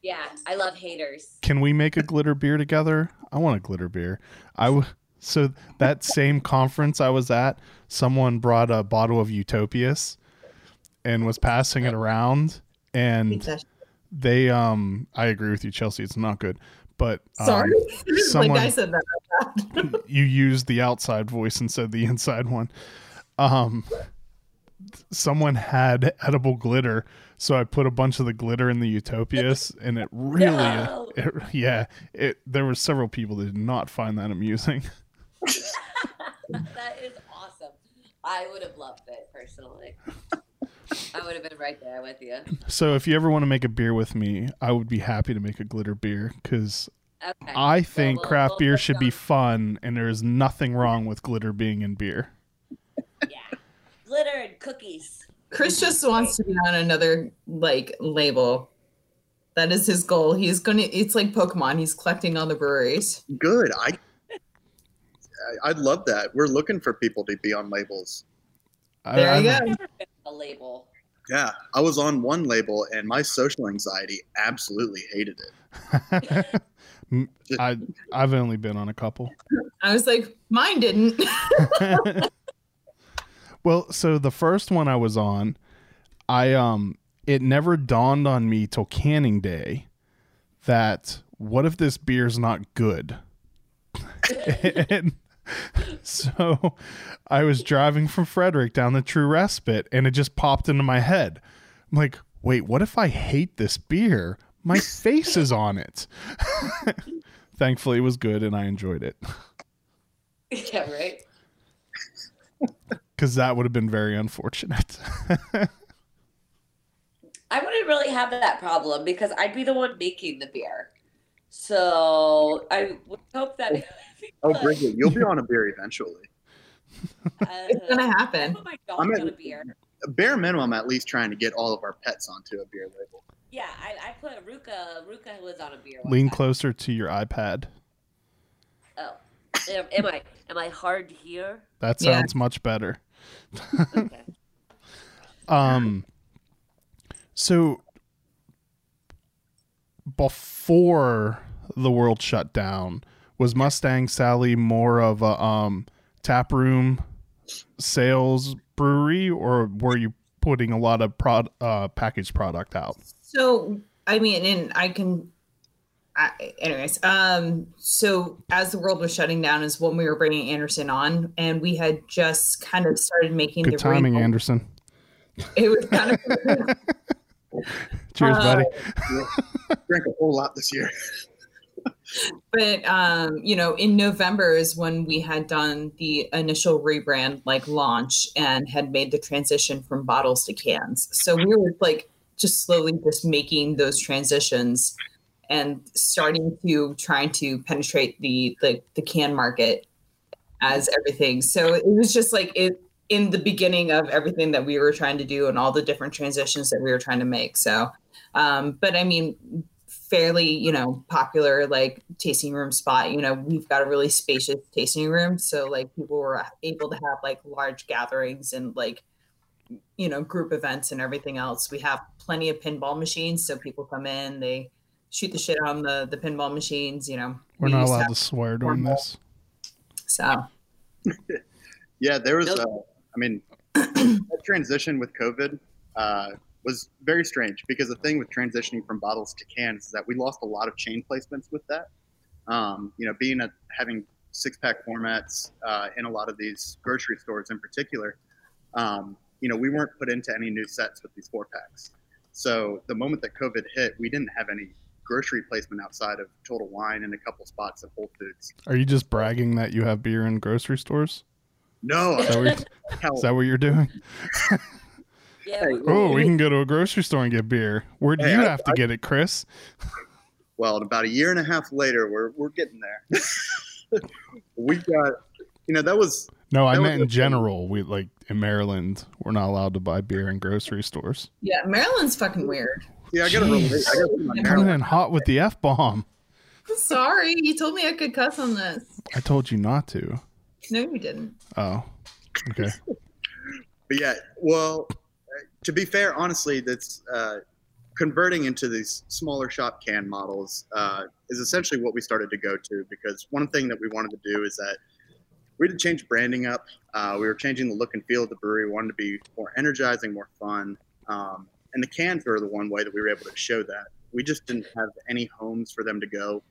yeah, I love haters. Can we make a glitter beer together? I want a glitter beer. I w- so that same conference I was at, someone brought a bottle of Utopias and was passing it around and they um I agree with you Chelsea it's not good but um, Sorry. someone- like I said that. you used the outside voice instead of the inside one. Um, someone had edible glitter, so I put a bunch of the glitter in the Utopias, and it really, No. it, yeah, it. There were several people that did not find that amusing. that is awesome. I would have loved it personally. I would have been right there with you. So if you ever want to make a beer with me, I would be happy to make a glitter beer because Okay. I think we'll- craft we'll beer put should be fun, and there is nothing wrong with glitter being in beer. Yeah. Glitter and cookies. Chris just wants to be on another like label. That is his goal. He's gonna. It's like Pokemon. He's collecting all the breweries. Good. I, I I'd love that. We're looking for people to be on labels. I- There you I'm- go. Never been a label. Yeah, I was on one label and my social anxiety absolutely hated it. I I've only been on a couple. I was like, mine didn't. well, so the first one I was on, I um it never dawned on me till canning day that what if this beer's not good? and so I was driving from Frederick down the True Respite and it just popped into my head. I'm like, wait, what if I hate this beer? My face is on it. Thankfully, it was good and I enjoyed it yeah, right. because that would have been very unfortunate. I wouldn't really have that problem because I'd be the one making the beer. So I would hope that. Oh. it would be Oh, good. Bridget, you'll be on a beer eventually. it's gonna Uh, I happen. put my I'm dog at- on a beer. Bare minimum, at least trying to get all of our pets onto a beer label. Yeah, I, I put Ruka. Ruka was on a beer. one Lean time. closer to your iPad. Oh, am, am I am I hard to hear? That Yeah. sounds much better. Okay. Um so before the world shut down, was Mustang Sally more of a um tap room sales brewery or were you putting a lot of prod uh packaged product out? So I mean, and I can. I, anyways, um, so as the world was shutting down, is when we were bringing Anderson on, and we had just kind of started making Good the timing, rainbow- Anderson. It was kind of Cheers, Uh, buddy. Drank a whole lot this year. But um, you know, in November is when we had done the initial rebrand like launch and had made the transition from bottles to cans. So we were like just slowly just making those transitions and starting to trying to penetrate the the, the can market as everything. So it was just like it in the beginning of everything that we were trying to do and all the different transitions that we were trying to make. So um, but I mean fairly, you know, popular like tasting room spot. You know, we've got a really spacious tasting room, so like people were able to have like large gatherings and like you know group events and everything else. We have plenty of pinball machines, so people come in, they shoot the shit on the the pinball machines. You know, we're we not allowed to, to swear during this. So, yeah, there was. a. I mean, that transition with COVID. Uh, was very strange because the thing with transitioning from bottles to cans is that we lost a lot of chain placements with that. Um, you know, being a, having six pack formats uh, in a lot of these grocery stores in particular, um, you know, we weren't put into any new sets with these four packs. So the moment that COVID hit, we didn't have any grocery placement outside of Total Wine and a couple spots at Whole Foods. Are you just bragging that you have beer in grocery stores? No. Is that what, is that what you're doing? Yeah. oh, we can go to a grocery store and get beer. Where do hey, you I, have to I, get it, Chris? Well, about a year and a half later, we're we're getting there. we got, you know, that was. No, I meant in general. We like in Maryland, we're not allowed to buy beer in grocery stores. Yeah, Maryland's fucking weird. Yeah, I gotta relate. I gotta coming in hot with the f bomb. Sorry, you told me I could cuss on this. I told you not to. No, you didn't. Oh, okay. but yeah, well, to be fair, honestly, that's uh, converting into these smaller shop can models uh, is essentially what we started to go to because one thing that we wanted to do is that we had to change branding up. Uh, we were changing the look and feel of the brewery. We wanted to be more energizing, more fun. Um, and the cans were the one way that we were able to show that. We just didn't have any homes for them to go.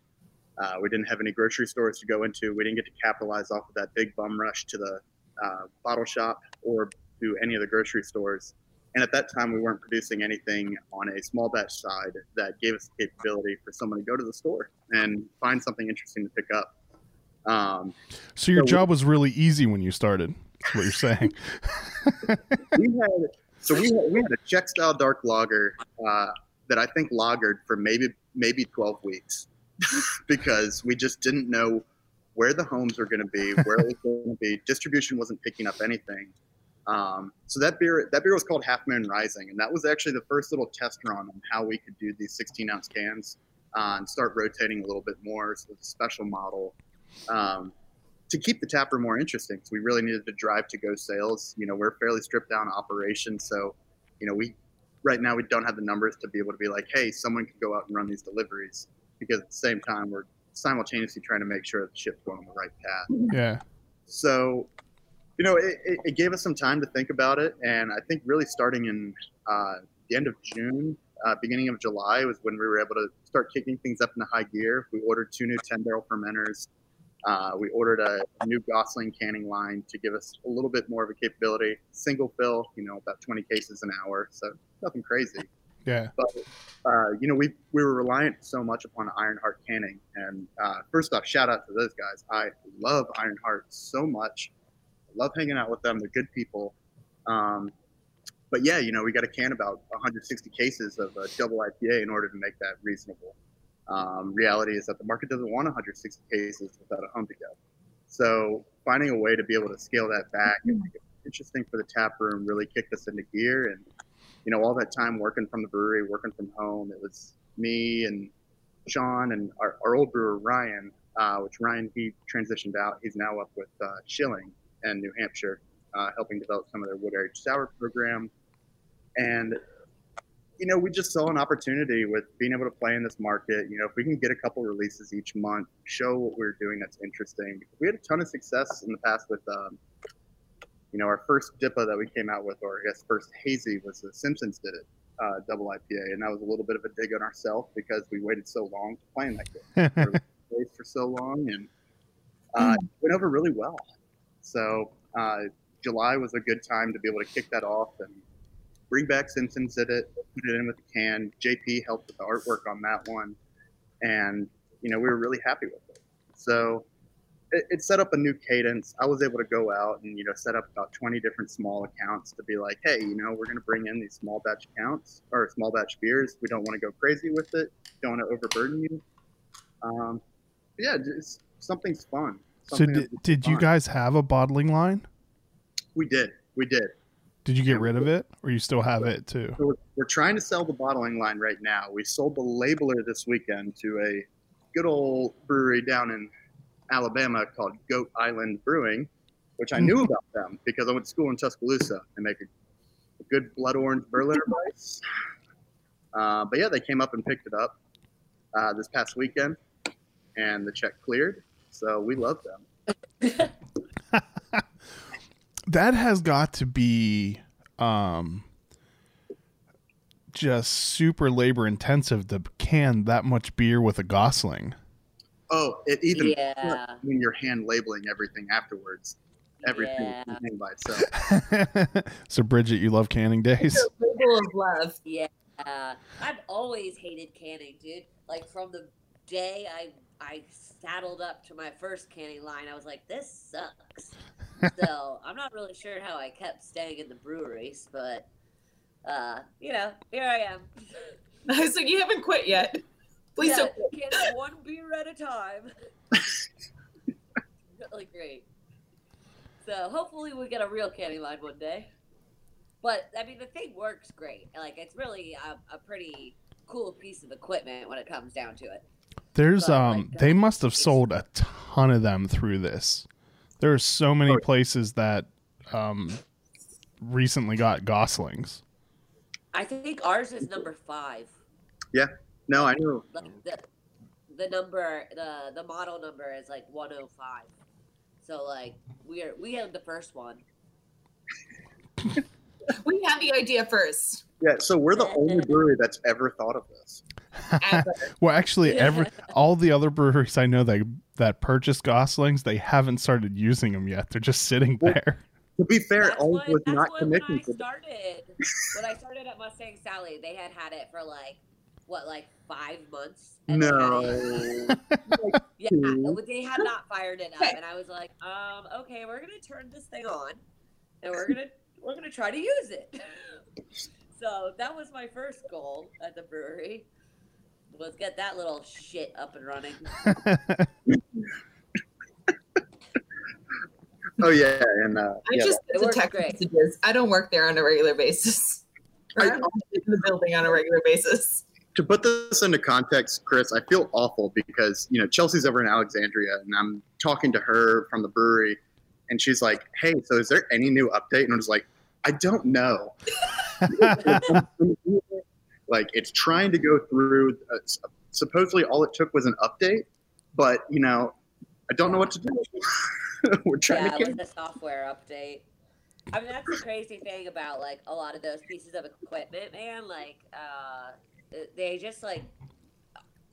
Uh, we didn't have any grocery stores to go into. We didn't get to capitalize off of that big bum rush to the uh, bottle shop or to any of the grocery stores. And at that time, we weren't producing anything on a small batch side that gave us the capability for someone to go to the store and find something interesting to pick up. Um, so your so job we, was really easy when you started. That's what you're saying. we had so we had, we had a Czech style dark lager uh, that I think lagered for maybe maybe 12 weeks because we just didn't know where the homes were going to be, where it was going to be. Distribution wasn't picking up anything. Um, so that beer, that beer was called Half Moon Rising, and that was actually the first little test run on how we could do these 16 ounce cans uh, and start rotating a little bit more. So it's a special model um, to keep the tapper more interesting. So we really needed to drive to go sales. You know, we're fairly stripped down operation, so you know we right now we don't have the numbers to be able to be like, hey, someone can go out and run these deliveries because at the same time we're simultaneously trying to make sure the ship's going on the right path. Yeah. So you know, it, it, gave us some time to think about it. And I think really starting in uh, the end of June, uh, beginning of July was when we were able to start kicking things up into high gear. We ordered two new 10 barrel fermenters. Uh, we ordered a, a, new Gosling canning line to give us a little bit more of a capability. Single fill, you know, about 20 cases an hour. So nothing crazy. Yeah. But, uh, you know, we, we were reliant so much upon Ironheart canning. And uh, first off, shout out to those guys. I love Ironheart so much love hanging out with them. They're good people. Um, but yeah, you know, we got to can about 160 cases of a double IPA in order to make that reasonable. Um, reality is that the market doesn't want 160 cases without a home to go. So finding a way to be able to scale that back and make it interesting for the tap room really kicked us into gear. And you know, all that time working from the brewery, working from home, it was me and Sean and our, our old brewer Ryan, uh, which Ryan he transitioned out. He's now up with uh, Schilling, and New Hampshire, uh, helping develop some of their wood aged sour program. And you know, we just saw an opportunity with being able to play in this market. You know, if we can get a couple releases each month, show what we're doing that's interesting. We had a ton of success in the past with, um, you know, our first DIPA that we came out with, or I guess first hazy, was the Simpsons did it, uh, double IPA, and that was a little bit of a dig on ourselves because we waited so long to play in that game. we for so long, and uh, it went over really well. So uh, July was a good time to be able to kick that off and bring back Simpsons did it, put it in with the can. JP helped with the artwork on that one, and you know we were really happy with it. So it, it, set up a new cadence. I was able to go out and you know set up about 20 different small accounts to be like, hey, you know we're going to bring in these small batch accounts or small batch beers. We don't want to go crazy with it. Don't want to overburden you. Um, yeah, just something's fun. So did, did you guys have a bottling line? We did. We did. Did you get rid of it, or you still have it too? So we're, we're trying to sell the bottling line right now. We sold the labeler this weekend to a good old brewery down in Alabama called Goat Island Brewing, which I knew about them because I went to school in Tuscaloosa. And they make a, a good blood orange Berliner Weiss. Uh, but yeah, they came up and picked it up uh, this past weekend, and the check cleared. So we love them. that has got to be um just super labor intensive to can that much beer with a Gosling. Oh, it even Yeah. when you're hand labeling everything afterwards, everything Yeah. by itself. so Bridget, you love canning days? It's label of love. Yeah, I've always hated canning, dude. Like from the day I I saddled up to my first canning line, I was like, this sucks. so I'm not really sure how I kept staying in the breweries, but uh, you know, here I am. I was like, you haven't quit yet. Please yeah, don't. canning one beer at a time. really great. So hopefully we get a real canning line one day. But I mean, the thing works great. Like it's really a, a pretty cool piece of equipment when it comes down to it. There's But, um like, they must have sold a ton of them through this. There are so many Oh. places that um recently got Goslings. I think ours is number five. Yeah. No, I know. Like the, the number, the the model number is like 105. So like we are we have the first one. We had the idea first. Yeah, so we're the only brewery that's ever thought of this. Ever. Well, actually, every all the other breweries I know that that purchase Goslings, they haven't started using them yet. They're just sitting Well, there. To be fair, That's Old what, was that's not what when I commissioned started. when I started at Mustang Sally, they had had it for like what, like five months. and No. it- Yeah, they had not fired it up, and I was like, um, okay, we're gonna turn this thing on, and we're gonna we're gonna try to use it. so that was my first goal at the brewery, was get that little shit up and running. Oh yeah, and uh, I yeah, just get the text great. messages. I don't work there on a regular basis. I- I'm in the building on a regular basis. to put this into context, Chris, I feel awful because you know Chelsea's over in Alexandria, and I'm talking to her from the brewery, and she's like, "Hey, so is there any new update?" And I'm just like, "I don't know." like it's trying to go through. Uh, supposedly, all it took was an update, but you know, I don't know what to do. We're trying yeah, to get. the software update. I mean, that's the crazy thing about like a lot of those pieces of equipment, man. Like, uh, they just like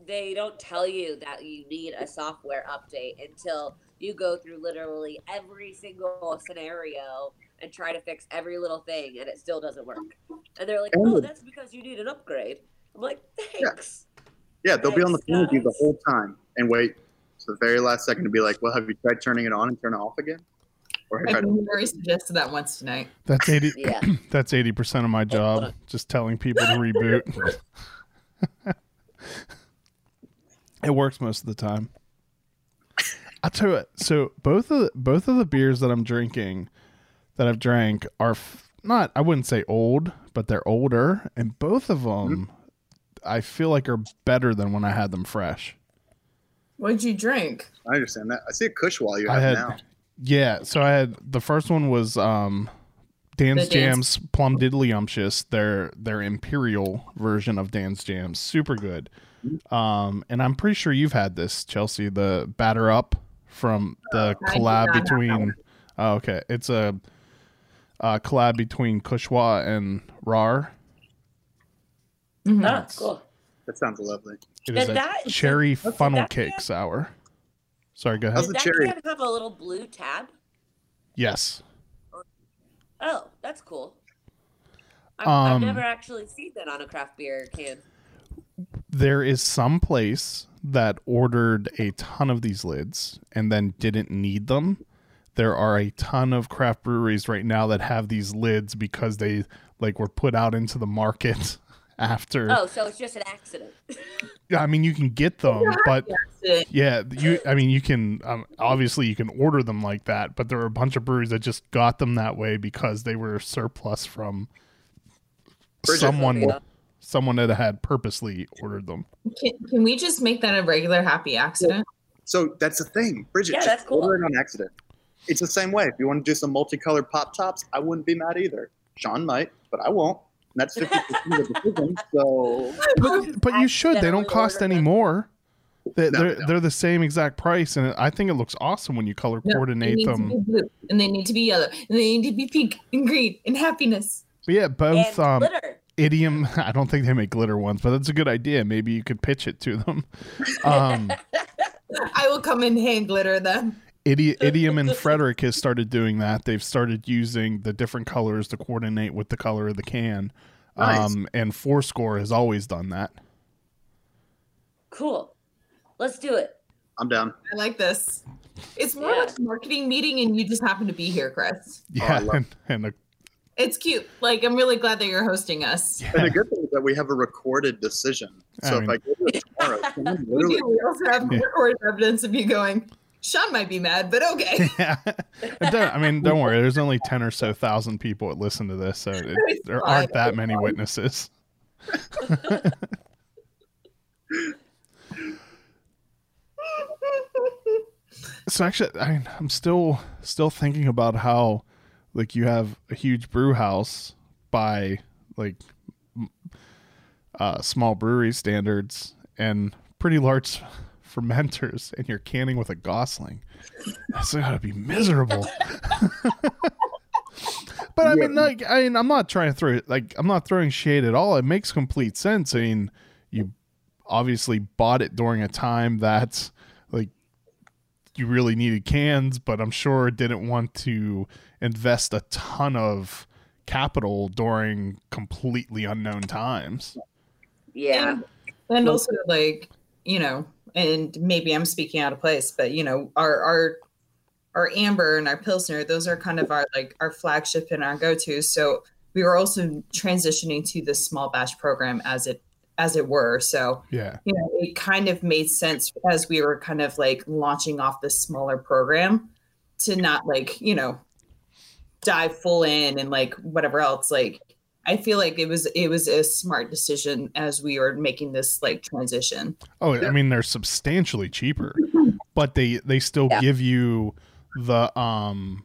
they don't tell you that you need a software update until you go through literally every single scenario and try to fix every little thing, and it still doesn't work. And they're like, And "Oh, that's because you need an upgrade." I'm like, "Thanks." Yeah, they'll be on the phone with you the whole time and wait to the very last second to be like, "Well, have you tried turning it on and turn it off again?" Or have you I tried think suggested that once tonight. That's eighty. Yeah. That's eighty percent of my job. Just telling people to reboot. it works most of the time. I'll tell you what. So both of the, both of the beers that I'm drinking, that I've drank, are f- not. I wouldn't say old, but they're older, and both of them, I feel like are better than when I had them fresh. What'd you drink? I understand that. I see a Kushwa you I have had now. yeah. So I had the first one was um, Dan's The Dan's- Jams Plum Diddlyumptious. Their their imperial version of Dan's Jams, super good. Um, and I'm pretty sure you've had this, Chelsea. The Batter Up from the I collab not have that between. Oh, okay, it's a, a collab between Kushwa and Rar. Mhm. Ah, cool. That sounds lovely. It is a that- cherry so- so funnel that cake can- sour. Sorry, go ahead. Does that cherry? can have a little blue tab? Yes. Oh, that's cool. I've, I've Um, never actually seen that on a craft beer can. there is some place that ordered a ton of these lids and then didn't need them. There are a ton of craft breweries right now that have these lids because they like were put out into the market after. Oh, so it's just an accident. Yeah, I mean, you can get them, but yeah, you. I mean, you can. Um, obviously, you can order them like that, but there are a bunch of breweries that just got them that way because they were surplus from Bridget. someone. Someone that had purposely ordered them. Can, can we just make that a regular happy accident? So that's the thing, Bridget. Yeah, just that's cool. Order it on accident. It's the same way. If you want to do some multicolored pop tops, I wouldn't be mad either. Sean might, but I won't. And that's fifty percent of the decision. So But, but you should. They don't cost ordered any more. They, No, they're no. they're the same exact price, and I think it looks awesome when you color No, they coordinate need to them. be blue, and they need to be yellow, and they need to be pink and green and happiness. But yeah, both um, idiom. I don't think they make glitter ones, but that's a good idea. Maybe you could pitch it to them. Um, I will come and hand glitter them. Idi- idiom and Frederick has started doing that. They've started using the different colors to coordinate with the color of the can. Nice. Um, and Fourscore has always done that. Cool. Let's do it. I'm down. I like this. It's more Yeah. like a marketing meeting, and you just happen to be here, Chris. Oh, Yeah, love and, and a, It's cute. Like I'm really glad that you're hosting us. Yeah. And the good thing is that we have a recorded decision. So I if I go to it tomorrow, We literally do. We also have Yeah. recorded evidence of you going. Sean might be mad, but okay. yeah. Don't- I mean, don't worry. There's only ten or so thousand people that listen to this, so it, there aren't that many witnesses. So actually, I, I'm still still thinking about how, like, you have a huge brew house by like uh, small brewery standards and pretty large fermenters, and you're canning with a Gosling. That's gotta be miserable. but I mean, like, I mean, I'm not trying to throw like I'm not throwing shade at all. It makes complete sense. I mean, you obviously bought it during a time that like you really needed cans, but I'm sure didn't want to invest a ton of capital during completely unknown times. Yeah. and also like you know and maybe i'm speaking out of place but you know our our our amber and our pilsner those are kind of our like our flagship and our go-to so we were also transitioning to this small batch program as it as it were so Yeah. you know it kind of made sense as we were kind of like launching off this smaller program to not like you know dive full in and like whatever else like i feel like it was it was a smart decision as we were making this like transition Oh, I mean they're substantially cheaper, but they they still Yeah. give you the um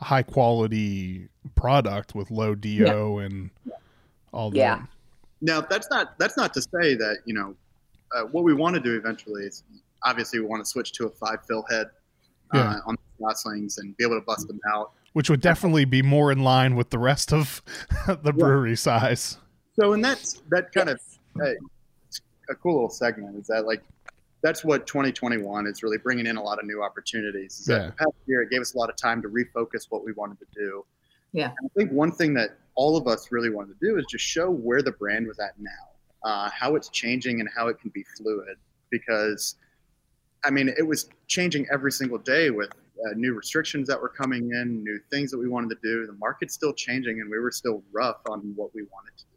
high quality product with low DO and all that. Yeah. Now that's not that's not to say that you know uh, what we want to do eventually is obviously we want to switch to a five fill head uh, Yeah. on the Goslings and be able to bust them out. Which would definitely be more in line with the rest of the brewery size. So and that's that kind of Yes. a cool little segment is that like that's what 2021 is really bringing in a lot of new opportunities. Is that Yeah. the past year it gave us a lot of time to refocus what we wanted to do. Yeah. And I think one thing that all of us really wanted to do is just show where the brand was at now, uh, how it's changing and how it can be fluid. Because, I mean, it was changing every single day with uh, new restrictions that were coming in, new things that we wanted to do. The market's still changing, and we were still rough on what we wanted to do.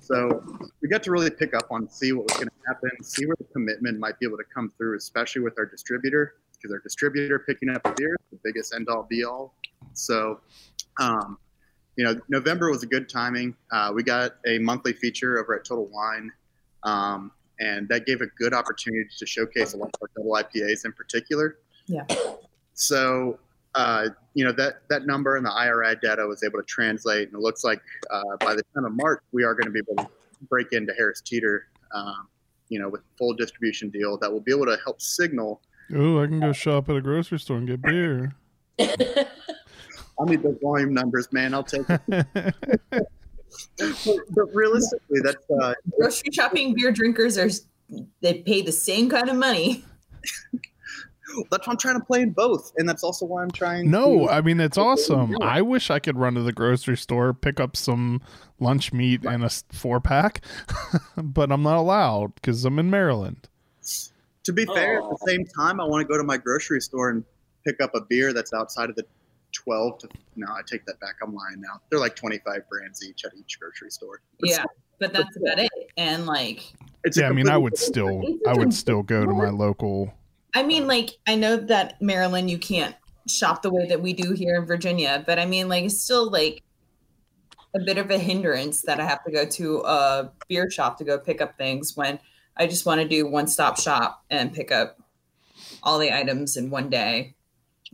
So we got to really pick up on see what was going to happen, see where the commitment might be able to come through, especially with our distributor, because our distributor picking up beer, the biggest end all be all. So, um, you know, November was a good timing. Uh, we got a monthly feature over at Total Wine, um, and that gave a good opportunity to showcase a lot of our double IPAs in particular. Yeah. So, uh, you know, that, that number and the IRI data was able to translate, and it looks like uh, by the time of March, we are going to be able to break into Harris Teeter, um, you know, with full distribution deal that will be able to help signal. Oh, I can go shop at a grocery store and get beer. I need those volume numbers, man. I'll take it. but, but realistically, that's uh, grocery shopping beer drinkers are they pay the same kind of money that's why I'm trying to play in both, and that's also why I'm trying. no, to, I mean it's awesome. I wish I could run to the grocery store, pick up some lunch meat and a four pack, but I'm not allowed because I'm in Maryland. to be fair, at the oh. same time, I want to go to my grocery store and pick up a beer that's outside of the 12 to. No, I take that back. I'm lying now. They're like 25 brands each at each grocery store. But yeah but that's about it. And like, It's yeah, I mean, I would still. I would still go to my local. I mean, like, I know that Maryland, you can't shop the way that we do here in Virginia, but I mean, like, it's still like a bit of a hindrance that I have to go to a beer shop to go pick up things when I just want to do one stop shop and pick up all the items in one day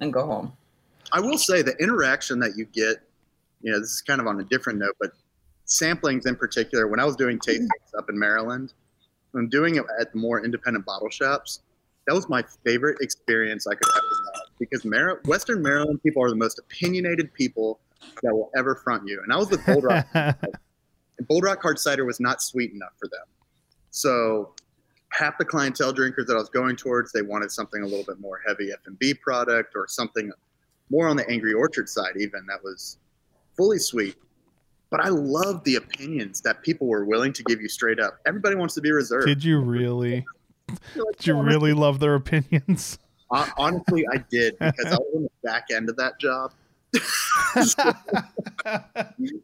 and go home. I will say the interaction that you get, you know, this is kind of on a different note, but samplings in particular, when I was doing tastings mm-hmm. up in Maryland, when doing it at the more independent bottle shops, that was my favorite experience I could ever have because Mar- Western Maryland people are the most opinionated people that will ever front you. And I was with Bold Rock, and Bold Rock Hard Cider was not sweet enough for them. So half the clientele drinkers that I was going towards, they wanted something a little bit more heavy F&B product or something more on the Angry Orchard side, even that was fully sweet. But I love the opinions that people were willing to give you straight up. Everybody wants to be reserved. Did you really? You're Did you "Oh, really love their opinions? Honestly, I did because I was on the back end of that job.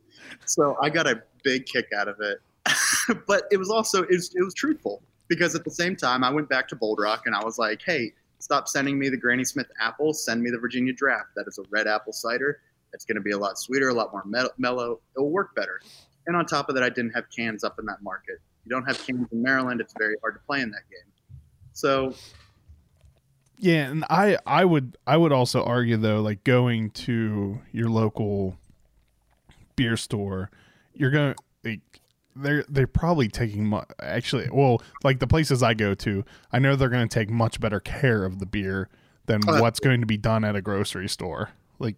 So I got a big kick out of it. but it was also it was, it was truthful because at the same time I went back to Bold Rock and I was like, hey, stop sending me the Granny Smith apple. Send me the Virginia Draft. That is a red apple cider. It's going to be a lot sweeter, a lot more mel- mellow. It will work better. And on top of that, I didn't have cans up in that market. You don't have cans in Maryland. It's very hard to play in that game. So Yeah, and I I would I would also argue though, like going to your local beer store, you're gonna like they're they're probably taking mu- actually well like the places I go to, I know they're gonna take much better care of the beer than Oh, what's going to be done at a grocery store. Like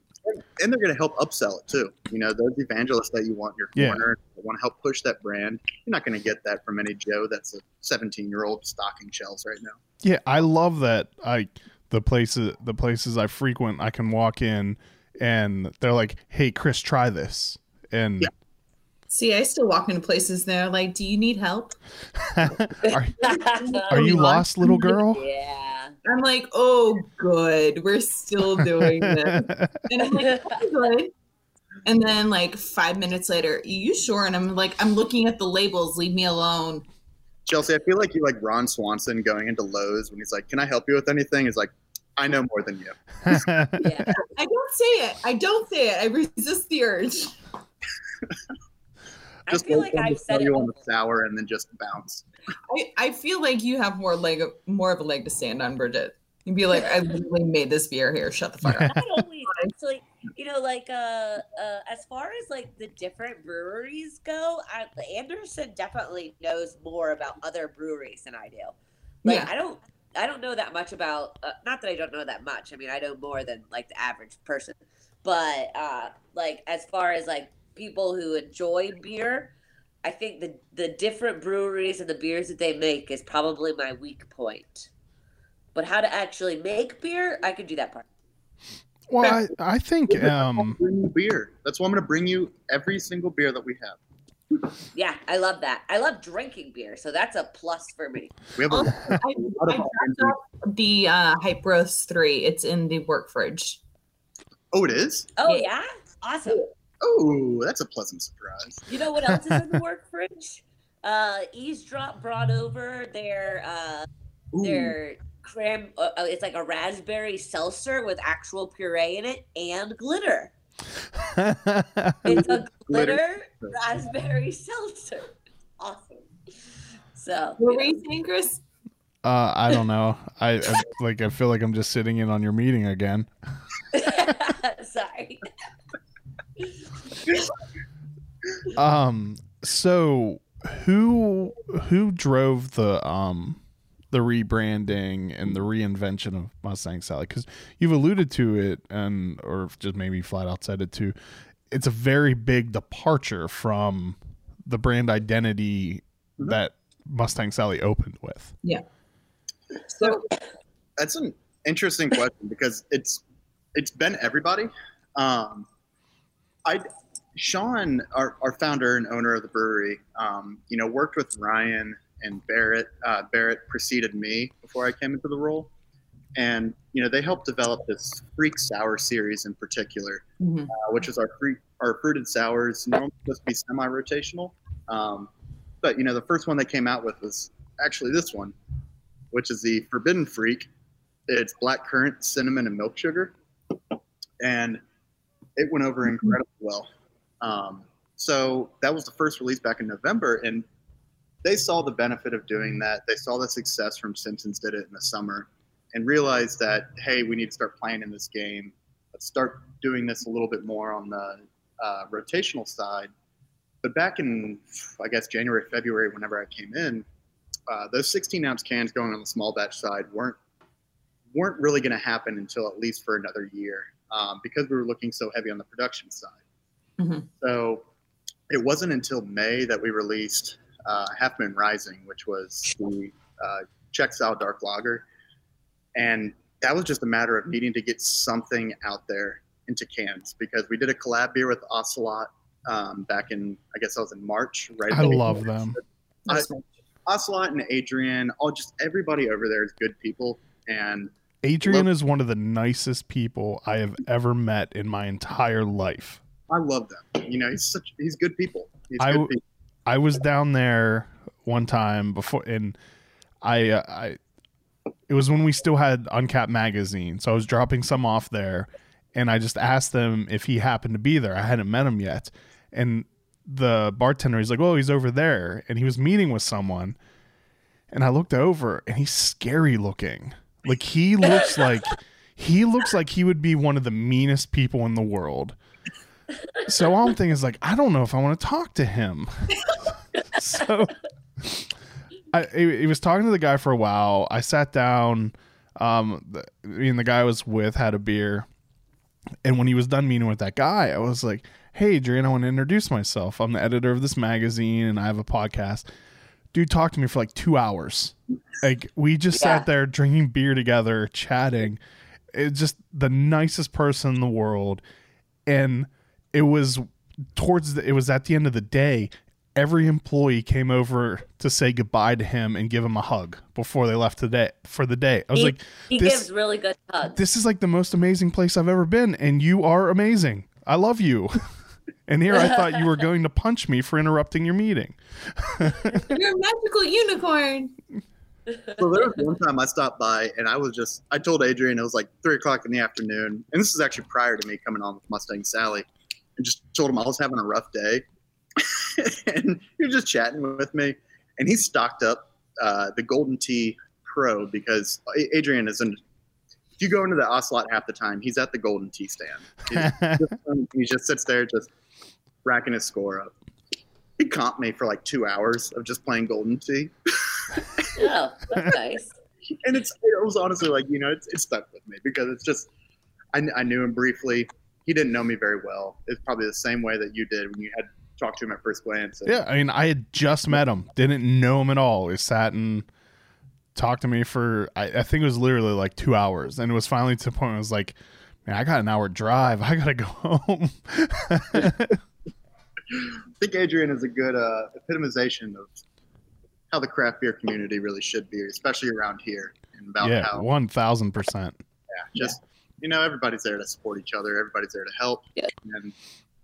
and they're going to help upsell it too. You know, those evangelists that you want in your Yeah. corner that want to help push that brand. You're not going to get that from any Joe that's a 17 year old stocking shelves right now. Yeah, I love that. I the places the places I frequent, I can walk in and they're like, "Hey, Chris, try this." And Yeah. See, I still walk into places and they're like, Do you need help? are, are you lost, little girl? yeah. I'm like, Oh, good. We're still doing this. And I'm like, "Okay, good. And then like five minutes later, "Are you sure? And I'm like, I'm looking at the labels. Leave me alone. Chelsea, I feel like you like Ron Swanson going into Lowe's when he's like, "Can I help you with anything?" He's like, "I know more than you." Yeah. I don't say it. I don't say it. I resist the urge. Just I feel wait like for him to I've said you on the sour and then just bounce. I, I feel like you have more leg, more of a leg to stand on, Bridget. You'd be like, I literally made this beer here. Shut the fuck up. Not always actually, you know, like uh, uh, as far as like the different breweries go, I, Anderson definitely knows more about other breweries than I do. Like Yeah. I don't, I don't know that much about. Uh, not that I don't know that much. I mean, I know more than like the average person. But uh, like as far as like people who enjoy beer, I think the the different breweries and the beers that they make is probably my weak point. But how to actually make beer, I could do that part. well, I, I think um Bring you beer. That's why I'm going to bring you every single beer that we have. Yeah, I love that. I love drinking beer, so that's a plus for me. We have a lot I, of I dropped off the uh, Hype Roast 3. It's in the work fridge. Oh, it is. Oh Yeah. yeah, awesome. Oh, that's a pleasant surprise. You know what else is in the work fridge? Uh, Eavesdrop brought over their uh, Ooh. their cram. Uh, uh, it's like a raspberry seltzer with actual puree in it and glitter. It's a glitter raspberry seltzer. Awesome. So What were you saying, Chris? uh I don't know. I, I like I feel like I'm just sitting in on your meeting again. sorry. Um so who who drove the um the rebranding and the reinvention of Mustang Sally cuz you've alluded to it and or just maybe flat out said it too. It's a very big departure from the brand identity Mhm. that Mustang Sally opened with. Yeah. So that's an interesting question because it's it's been everybody. Um, I Sean, our, our founder and owner of the brewery, um, you know, worked with Ryan and Barrett. Uh, Barrett preceded me before I came into the role, and you know they helped develop this Freak Sour series in particular, Mhm. uh, which is our free, our fruited sours normally supposed to be semi-rotational. Um, But you know, the first one they came out with was actually this one, which is the Forbidden Freak. It's black currant, cinnamon, and milk sugar, and it went over incredibly well. Um, so that was the first release back in November, and they saw the benefit of doing that. They saw the success from Simpsons did it in the summer, and realized that hey, we need to start playing in this game. Let's start doing this a little bit more on the uh, rotational side. But back in, I guess January, February, whenever I came in, uh, those 16 ounce cans going on the small batch side weren't weren't really going to happen until at least for another year um, because we were looking so heavy on the production side. Mm-hmm. So it wasn't until May that we released uh, Half Moon Rising, which was the uh, Czech style dark lager, and that was just a matter of needing to get something out there into cans because we did a collab beer with Ocelot um, back in I guess that was in March. Right, I love them. I, Ocelot and Adrian, all just everybody over there is good people, and Adrian is one of the nicest people I have ever met in my entire life. I love them. You know, he's such he's good people. He's I, good people. I was down there one time before, and I, uh, I, it was when we still had Uncapped magazine, so I was dropping some off there, and I just asked them if he happened to be there. I hadn't met him yet, and the bartender he's like, "Oh, he's over there," and he was meeting with someone, and I looked over, and he's scary looking. Like he looks like he looks like he would be one of the meanest people in the world. So all I'm thinking is like, I don't know if I want to talk to him. so I he, was talking to the guy for a while. I sat down. Um, the, me and the guy I was with had a beer, and when he was done meeting with that guy, I was like, "Hey, Adrian, I want to introduce myself. I'm the editor of this magazine, and I have a podcast." Dude talked to me for like two hours. Like we just Yeah. sat there drinking beer together, chatting. It's just the nicest person in the world, and it was towards the, it was at the end of the day every employee came over to say goodbye to him and give him a hug before they left today for the day i was He- like He this- gives really good hugs. this is like the most amazing place i've ever been and you are amazing i love you and here i thought you were going to punch me for interrupting your meeting You're a magical unicorn. so there was one time I stopped by and I was just I told Adrian it was like three o'clock in the afternoon, and this is actually prior to me coming on with Mustang Sally, and just told him I was having a rough day, and he was just chatting with me, and he stocked up uh, the Golden Tee Pro because Adrian is in. If you go into the Ocelot half the time, he's at the Golden Tee stand. He's- he just sits there just racking his score up. He comped me for like two hours of just playing Golden Tee. Oh, that's nice. and it's it was honestly like you know it's, it stuck with me because it's just I, I knew him briefly. He didn't know me very well. It's probably the same way that you did when you had talked to him at first glance. And yeah i mean i had just met him. Didn't know him at all. He sat and talked to me for I, I think it was literally like two hours. And it was finally to the point where i was like man i got an hour drive. I gotta go home I think Adrian is a good uh, epitomization of how the craft beer community really should be especially around here and about yeah how 1000% yeah, just you know everybody's there to support each other everybody's there to help. Yeah. and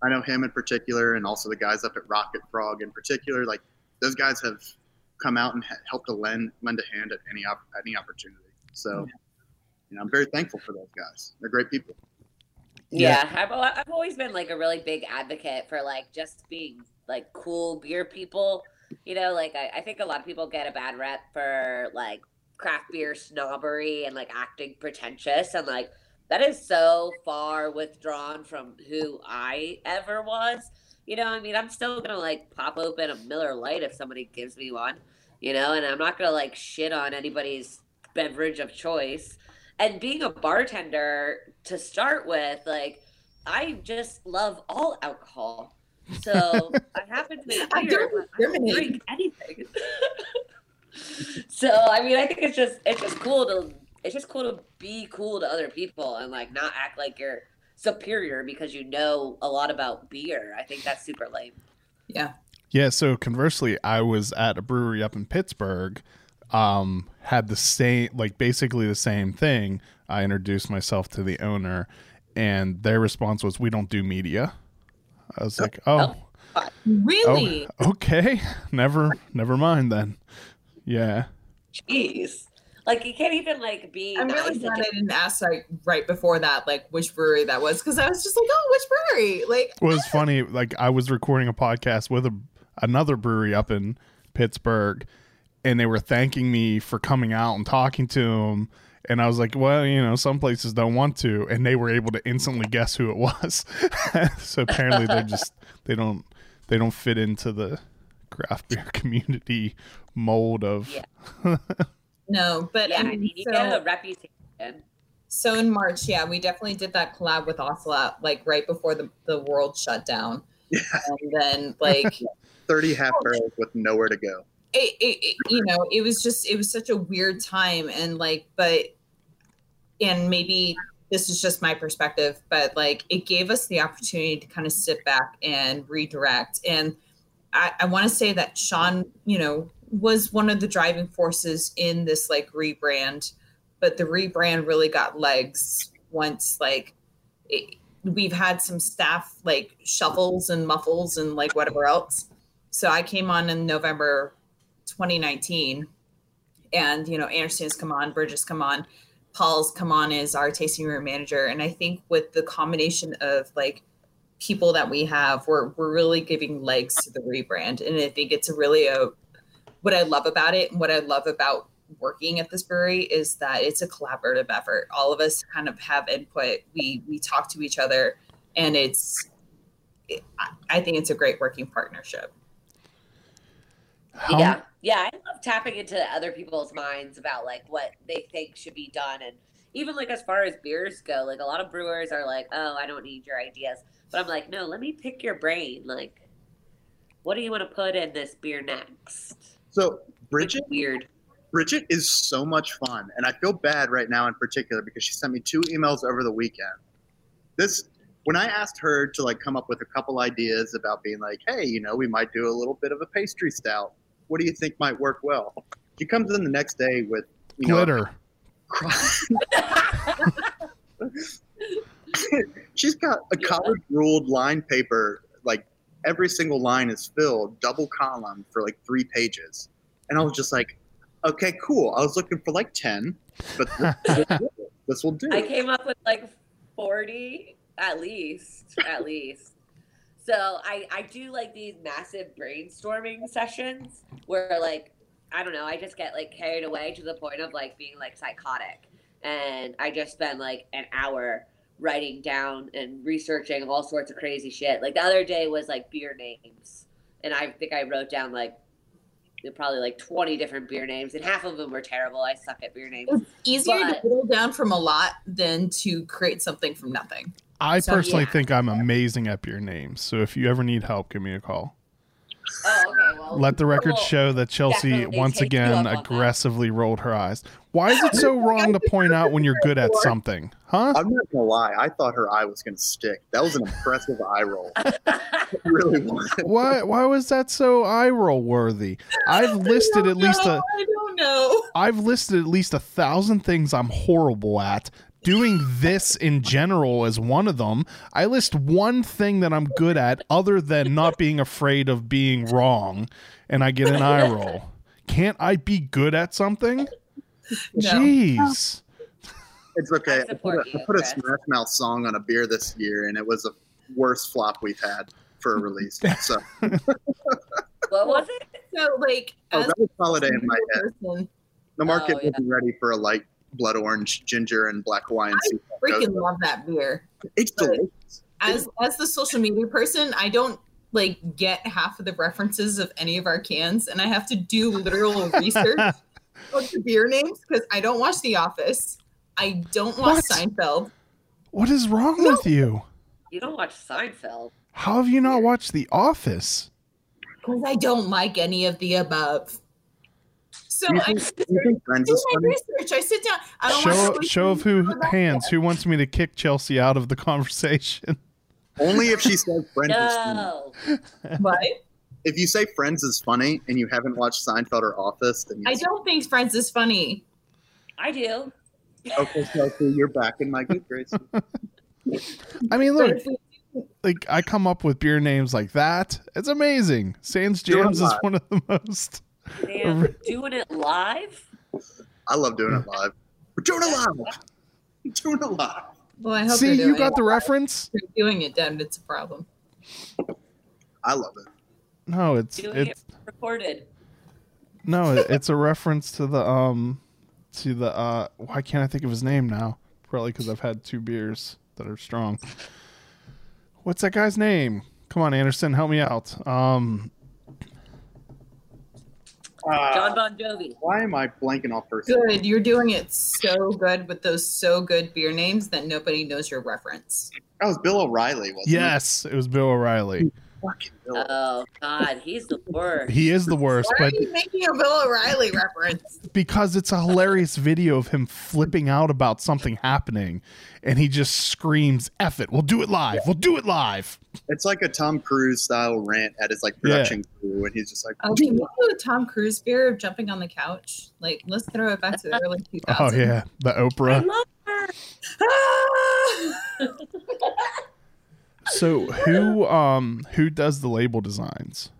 i know him in particular and also the guys up at rocket frog in particular like those guys have come out and ha- helped to lend lend a hand at any op- any opportunity. So you know i'm very thankful for those guys. They're great people Yeah, I've, I've always been like a really big advocate for like just being like cool beer people. You know, like I, I think a lot of people get a bad rep for like craft beer snobbery and like acting pretentious and like that is so far withdrawn from who I ever was. You know, I mean, I'm still gonna like pop open a Miller Lite if somebody gives me one. You know, and I'm not gonna like shit on anybody's beverage of choice. And being a bartender to start with, like, I just love all alcohol. So I happen to make I beer, don't but I don't discriminate. drink anything. so I mean, I think it's just it's just cool to it's just cool to be cool to other people and like not act like you're superior because you know a lot about beer. I think that's super lame. Yeah. Yeah, so conversely, I was at a brewery up in Pittsburgh, um, had the same, like basically the same thing. I introduced myself to the owner, and their response was, "We don't do media." I was like, "Oh, Oh. oh really? Oh, okay. Never, never mind then. Yeah. Jeez. Like you can't even like be. I'm nice really glad just- I didn't ask like right before that, like which brewery that was, because I was just like, oh, which brewery? Like, it was ah. funny. Like I was recording a podcast with a, another brewery up in Pittsburgh, and they were thanking me for coming out and talking to them. And I was like, well, you know, some places don't want to, and they were able to instantly guess who it was. so apparently, they're just they don't they don't fit into the craft beer community mold of. Yeah. no, but yeah, I I mean, mean, you so, get a reputation. so in March, yeah, we definitely did that collab with Ocelot, like right before the, the world shut down. Yeah. And then like 30 half barrels with nowhere to go. It, it, it you know it was just it was such a weird time and like but and maybe this is just my perspective but like it gave us the opportunity to kind of sit back and redirect. And i, I want to say that sean you know was one of the driving forces in this like rebrand but the rebrand really got legs once like it, we've had some staff like shuffles and muffles and like whatever else. So I came on in November 2019, and you know Anderson's come on, Burgess come on, Paul's come on as our tasting room manager, and I think with the combination of like people that we have, we're we're really giving legs to the rebrand, and I think it's really a what I love about it, and what I love about working at this brewery is that it's a collaborative effort. All of us kind of have input. We we talk to each other, and it's. I think it's a great working partnership. How- Yeah, yeah. I love tapping into other people's minds about like what they think should be done, and even like as far as beers go, like a lot of brewers are like, "Oh, I don't need your ideas," but I'm like, "No, let me pick your brain. Like, what do you want to put in this beer next?" So Bridget, weird. Bridget is so much fun, and I feel bad right now in particular because she sent me two emails over the weekend. This when I asked her to like come up with a couple ideas about being like, hey, you know, we might do a little bit of a pastry stout. What do you think might work well? She comes in the next day with you know, glitter. She's got a Yeah. college ruled line paper, like every single line is filled, double column for like three pages. And I was just like, okay, cool. I was looking for like 10, but this, this will do. This will do. I came up with like 40 at least, at least. So I I do like these massive brainstorming sessions where like I don't know, I just get like carried away to the point of like being like psychotic. And I just spend like an hour writing down and researching all sorts of crazy shit. Like the other day was like beer names. And I think I wrote down like probably like 20 different beer names and half of them were terrible. I suck at beer names. It's easier But- to whittle down from a lot than to create something from nothing. I So, personally yeah. think I'm amazing at your names. So if you ever need help, give me a call. Oh, okay. Well, Let the record we'll show that Chelsea once again up on that. aggressively rolled her eyes. Why is it so wrong to point out when you're good at something? Huh? I'm not gonna lie. I thought her eye was gonna stick. That was an impressive eye roll. Really was. Why why was that so eye roll worthy? I've listed at least a I don't know. I've listed at least a thousand things I'm horrible at. Doing this in general as one of them. I list one thing that I'm good at other than not being afraid of being wrong, and I get an eye roll. Can't I be good at something? No. Jeez. It's okay. I I put, support a, I you, put a Chris. Smash Mouth song on a beer this year, and it was the worst flop we've had for a release. So what was it? So like oh, as that was holiday in my head. person, The market Oh, yeah. wasn't ready for a light blood orange, ginger, and black Hawaiian. I freaking love that beer. It's delicious. As as the social media person, I don't like get half of the references of any of our cans, and I have to do literal research of the beer names because I don't watch The Office. I don't watch What? Seinfeld. What is wrong with you? You don't watch Seinfeld. How have you not watched The Office? Because I don't like any of the above. So you I think, sit do you think Friends do is my funny? research. I sit down. I don't Show watch show of who hands. Who wants me to kick Chelsea out of the conversation? Only if she says Friends is funny. No. What? If you say Friends is funny and you haven't watched Seinfeld or Office, then I don't think Friends is funny. I do. okay, Chelsea, you're back in my good graces. I mean, look, if we do like I come up with beer names like that. It's amazing. Sans Do Jams is one of the most. Damn, doing it live? I love doing it live. We're doing it live. We're doing it live. Well, I hope See, you got it. the reference. If you're doing it, then it's a problem. I love it. No, it's Doing it's it recorded. no, it's a reference to the um to the uh. Why can't I think of his name now? Probably because I've had two beers that are strong. What's that guy's name? Come on, Anderson, help me out. Um, Uh, John Bon Jovi. why am I blanking off first? Good. You're doing it so good with those so good beer names that nobody knows your reference. That was Bill O'Reilly, wasn't yes, it was Bill O'Reilly. Fucking Bill. Oh God, he's the worst. He is the worst, Why but are you making a Bill O'Reilly reference? because it's a hilarious video of him flipping out about something happening and he just screams F it, we'll do it live. We'll do it live. It's like a Tom Cruise style rant at his like production crew, and he's just like, Oh, can we do a Tom Cruise beer of jumping on the couch? Like, let's throw it back to the early 2000s. Oh yeah, the I Oprah. love her. Ah! So who um who does the label designs?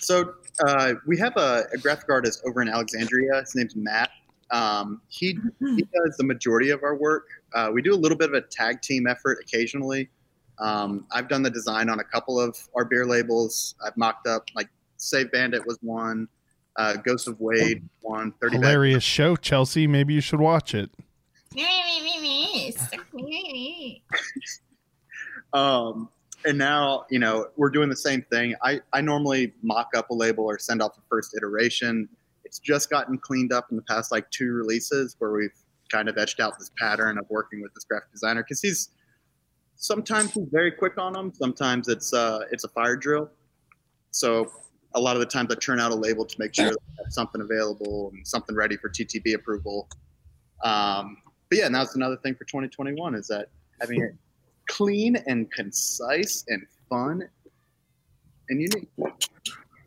So uh, we have a, a graphic artist over in Alexandria. His name's Matt. Um, he he does the majority of our work. Uh, we do a little bit of a tag team effort occasionally. Um, I've done the design on a couple of our beer labels. I've mocked up like Save Bandit was one, uh, Ghost of Wade one, Thirty. Bag- Hilarious show, Chelsea. Maybe you should watch it. Um, and now, you know, we're doing the same thing. I, I normally mock up a label or send off the first iteration. It's just gotten cleaned up in the past like two releases where we've kind of etched out this pattern of working with this graphic designer because he's sometimes he's very quick on them. Sometimes it's uh, it's a fire drill. So a lot of the times I turn out a label to make sure something available and something ready for TTB approval. Um, but yeah, and that's another thing for 2021 is that having it clean and concise and fun and unique.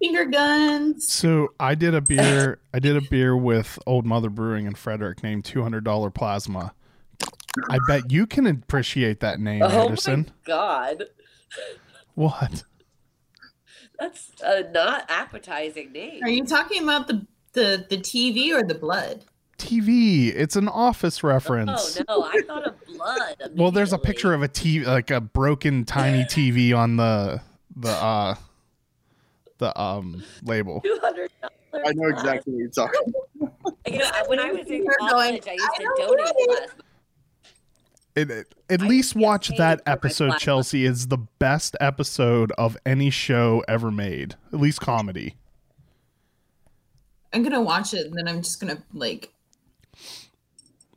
Finger guns. So I did a beer. I did a beer with Old Mother Brewing in Frederick named Two Hundred Dollar Plasma. I bet you can appreciate that name, Anderson. Oh Anderson. my God, What? that's a not appetizing name. Are you talking about the, the, the TV or the blood? TV. It's an office reference. Oh no, I thought of blood. Well, there's a picture of a TV, like a broken tiny TV on the the uh the um label. Two hundred dollars. I know exactly what you're talking about. You know, when I was in college, I used "I to donate get it." It, it- at I least watch that episode. Chelsea. is the best episode of any show ever made. At least comedy. I'm gonna watch it and then I'm just gonna like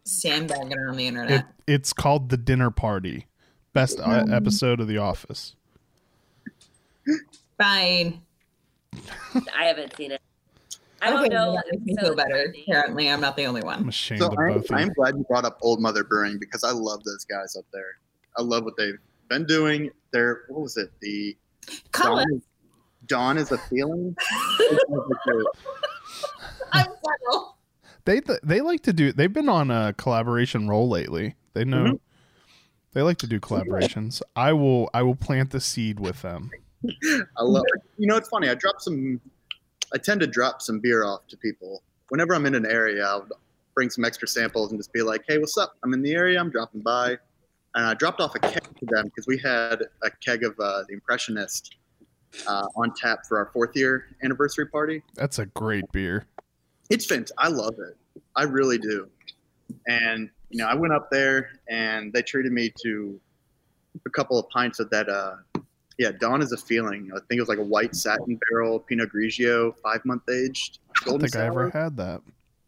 sandbag it on the internet. It, it's called The Dinner Party. Best uh, episode of The Office. Fine. I haven't seen it. I don't Okay, know. that makes me so feel better. exciting. Apparently, I'm not the only one. I'm one. ashamed So of I'm, both of I'm glad you brought up Old Mother Brewing because I love those guys up there. I love what they've been doing. They're what was it? The Colin, Dawn, Dawn is a feeling. I'm subtle. They they like to do. They've been on a collaboration roll lately. They know. Mhm. They like to do collaborations. I will. I will plant the seed with them. I love. You know, it's funny. I drop some. I tend to drop some beer off to people whenever I'm in an area. I'll bring some extra samples and just be like, "Hey, what's up? I'm in the area. I'm dropping by." And I dropped off a keg to them because we had a keg of uh, the Impressionist uh, on tap for our fourth year anniversary party. That's a great beer. It's fantastic. I love it. I really do. And you know, I went up there and they treated me to a couple of pints of that. Uh, yeah, Dawn is a feeling. I think it was like a white satin barrel Pinot Grigio, five month aged. I don't golden think I ever had that.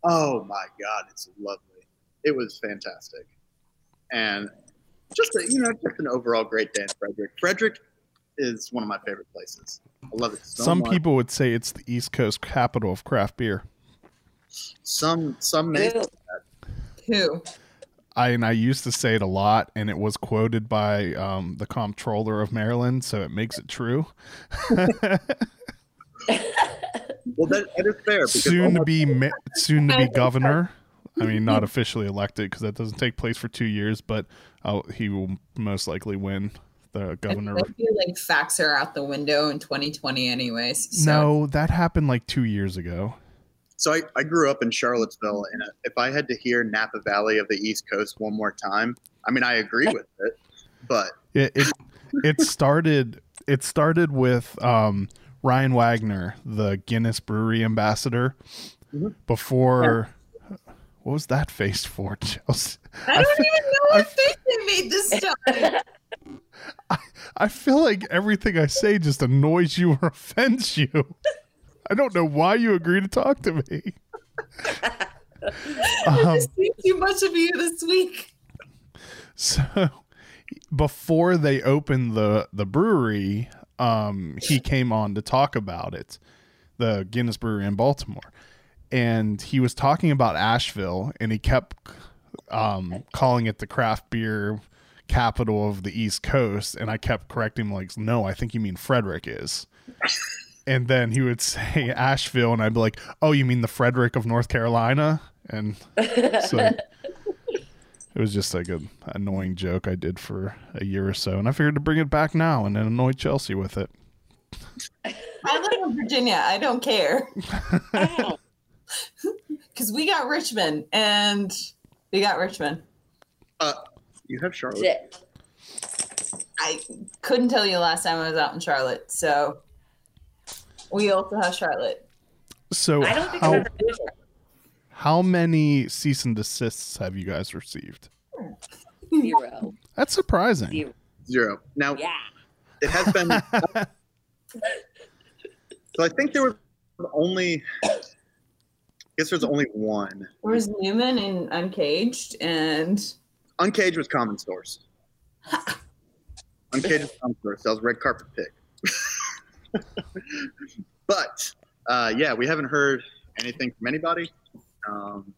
Oh my god, it's lovely. It was fantastic, and just a, you know, just an overall great day in Frederick. Frederick is one of my favorite places. I love it so Some much. people would say it's the East Coast capital of craft beer. some some may Ew. Who? I and I used to say it a lot, and it was quoted by um, the comptroller of Maryland, so it makes it true. well that, that is fair soon to be ma- soon to be governor. I mean, not officially elected because that doesn't take place for two years, but uh, he will most likely win the governor. I feel like facts are out the window in 2020, anyways. So. No, that happened like two years ago. So I, I grew up in Charlottesville, and if I had to hear Napa Valley of the East Coast one more time, I mean, I agree with it, but It it, it started it started with um, Ryan Wagner, the Guinness Brewery ambassador, Mhm. before. What was that face for, Chelsea? I don't even know what I, face they made this time. I feel like everything I say just annoys you or offends you. I don't know why you agree to talk to me. I Um, too much of you this week. So before they opened the the brewery, um, he came on to talk about it, the Guinness Brewery in Baltimore, and he was talking about Asheville, and he kept um, calling it the craft beer capital of the East Coast, and I kept correcting him like, no, I think you mean Frederick is. And then he would say Asheville, and I'd be like, "Oh, you mean the Frederick of North Carolina?" And so it was just like an annoying joke I did for a year or so, and I figured to bring it back now and then annoy Chelsea with it. I live in Virginia. I don't care because we got Richmond and we got Richmond. Uh, you have Charlotte. Shit. I couldn't tell you last time I was out in Charlotte, so we also have Charlotte. So I don't think how I've ever been there. how many cease and desists have you guys received? Zero. That's surprising. Zero. Zero. Now Yeah. it has been. so I think there was only. I guess there's only one. There was Newman in Uncaged, and Uncaged was Common Stores. Uncaged was Common Stores. That was Red Carpet Pig. but uh, yeah, we haven't heard anything from anybody. Um,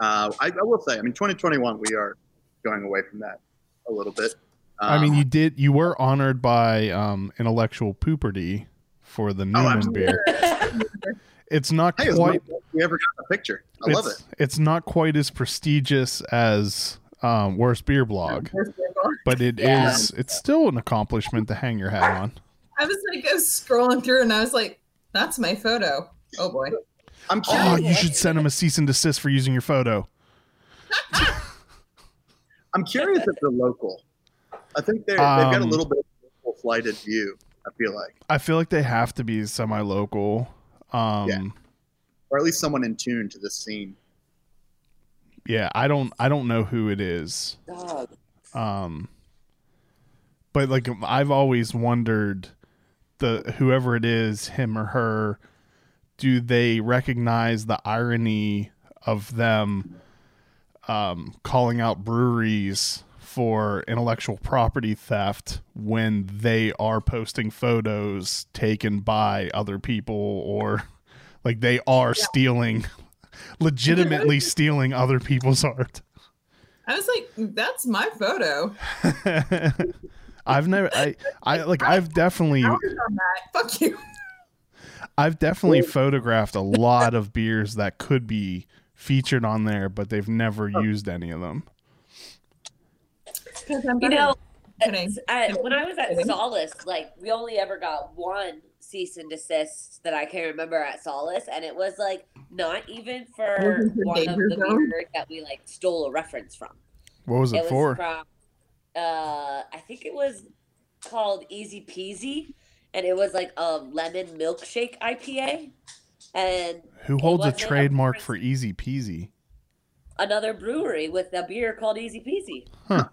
uh, I, I will say, I mean, 2021, we are going away from that a little bit. I mean, Um, you did you were honored by um, intellectual pooperty for the Newman absolutely. beer. It's not hey, quite. we ever got the picture. I love it. It's not quite as prestigious as um, Worst Beer Blog, but it is. Yeah. It's still an accomplishment to hang your hat on. I was like, I was scrolling through, and I was like, "That's my photo." Oh boy. I'm Oh, you should send him a cease and desist for using your photo. I'm curious if they're local. I think they're, they've got a Um, little bit of a local flighted view. I feel like, I feel like they have to be semi-local. Um, Yeah. or at least someone in tune to the scene. yeah, I don't. I don't know who it is. Dog. um but like i've always wondered the whoever it is him or her do they recognize the irony of them um calling out breweries for intellectual property theft when they are posting photos taken by other people or like they are stealing legitimately stealing other people's art I was like, "That's my photo." I've never I I like I've definitely Hours on that. Fuck you. I've definitely photographed a lot of beers that could be featured on there but they've never used any of them. You know, I, when I was at Kidding. Solace, like we only ever got one cease and desist that I can remember at Solace, and it was like not even for one of the Zone? beers that we like stole a reference from. What was it, It was for? from, uh, I think it was called Easy Peasy, and it was like a lemon milkshake IPA, and Who holds a wasn't a trademark for Easy Peasy? another brewery with a beer called Easy Peasy. Huh.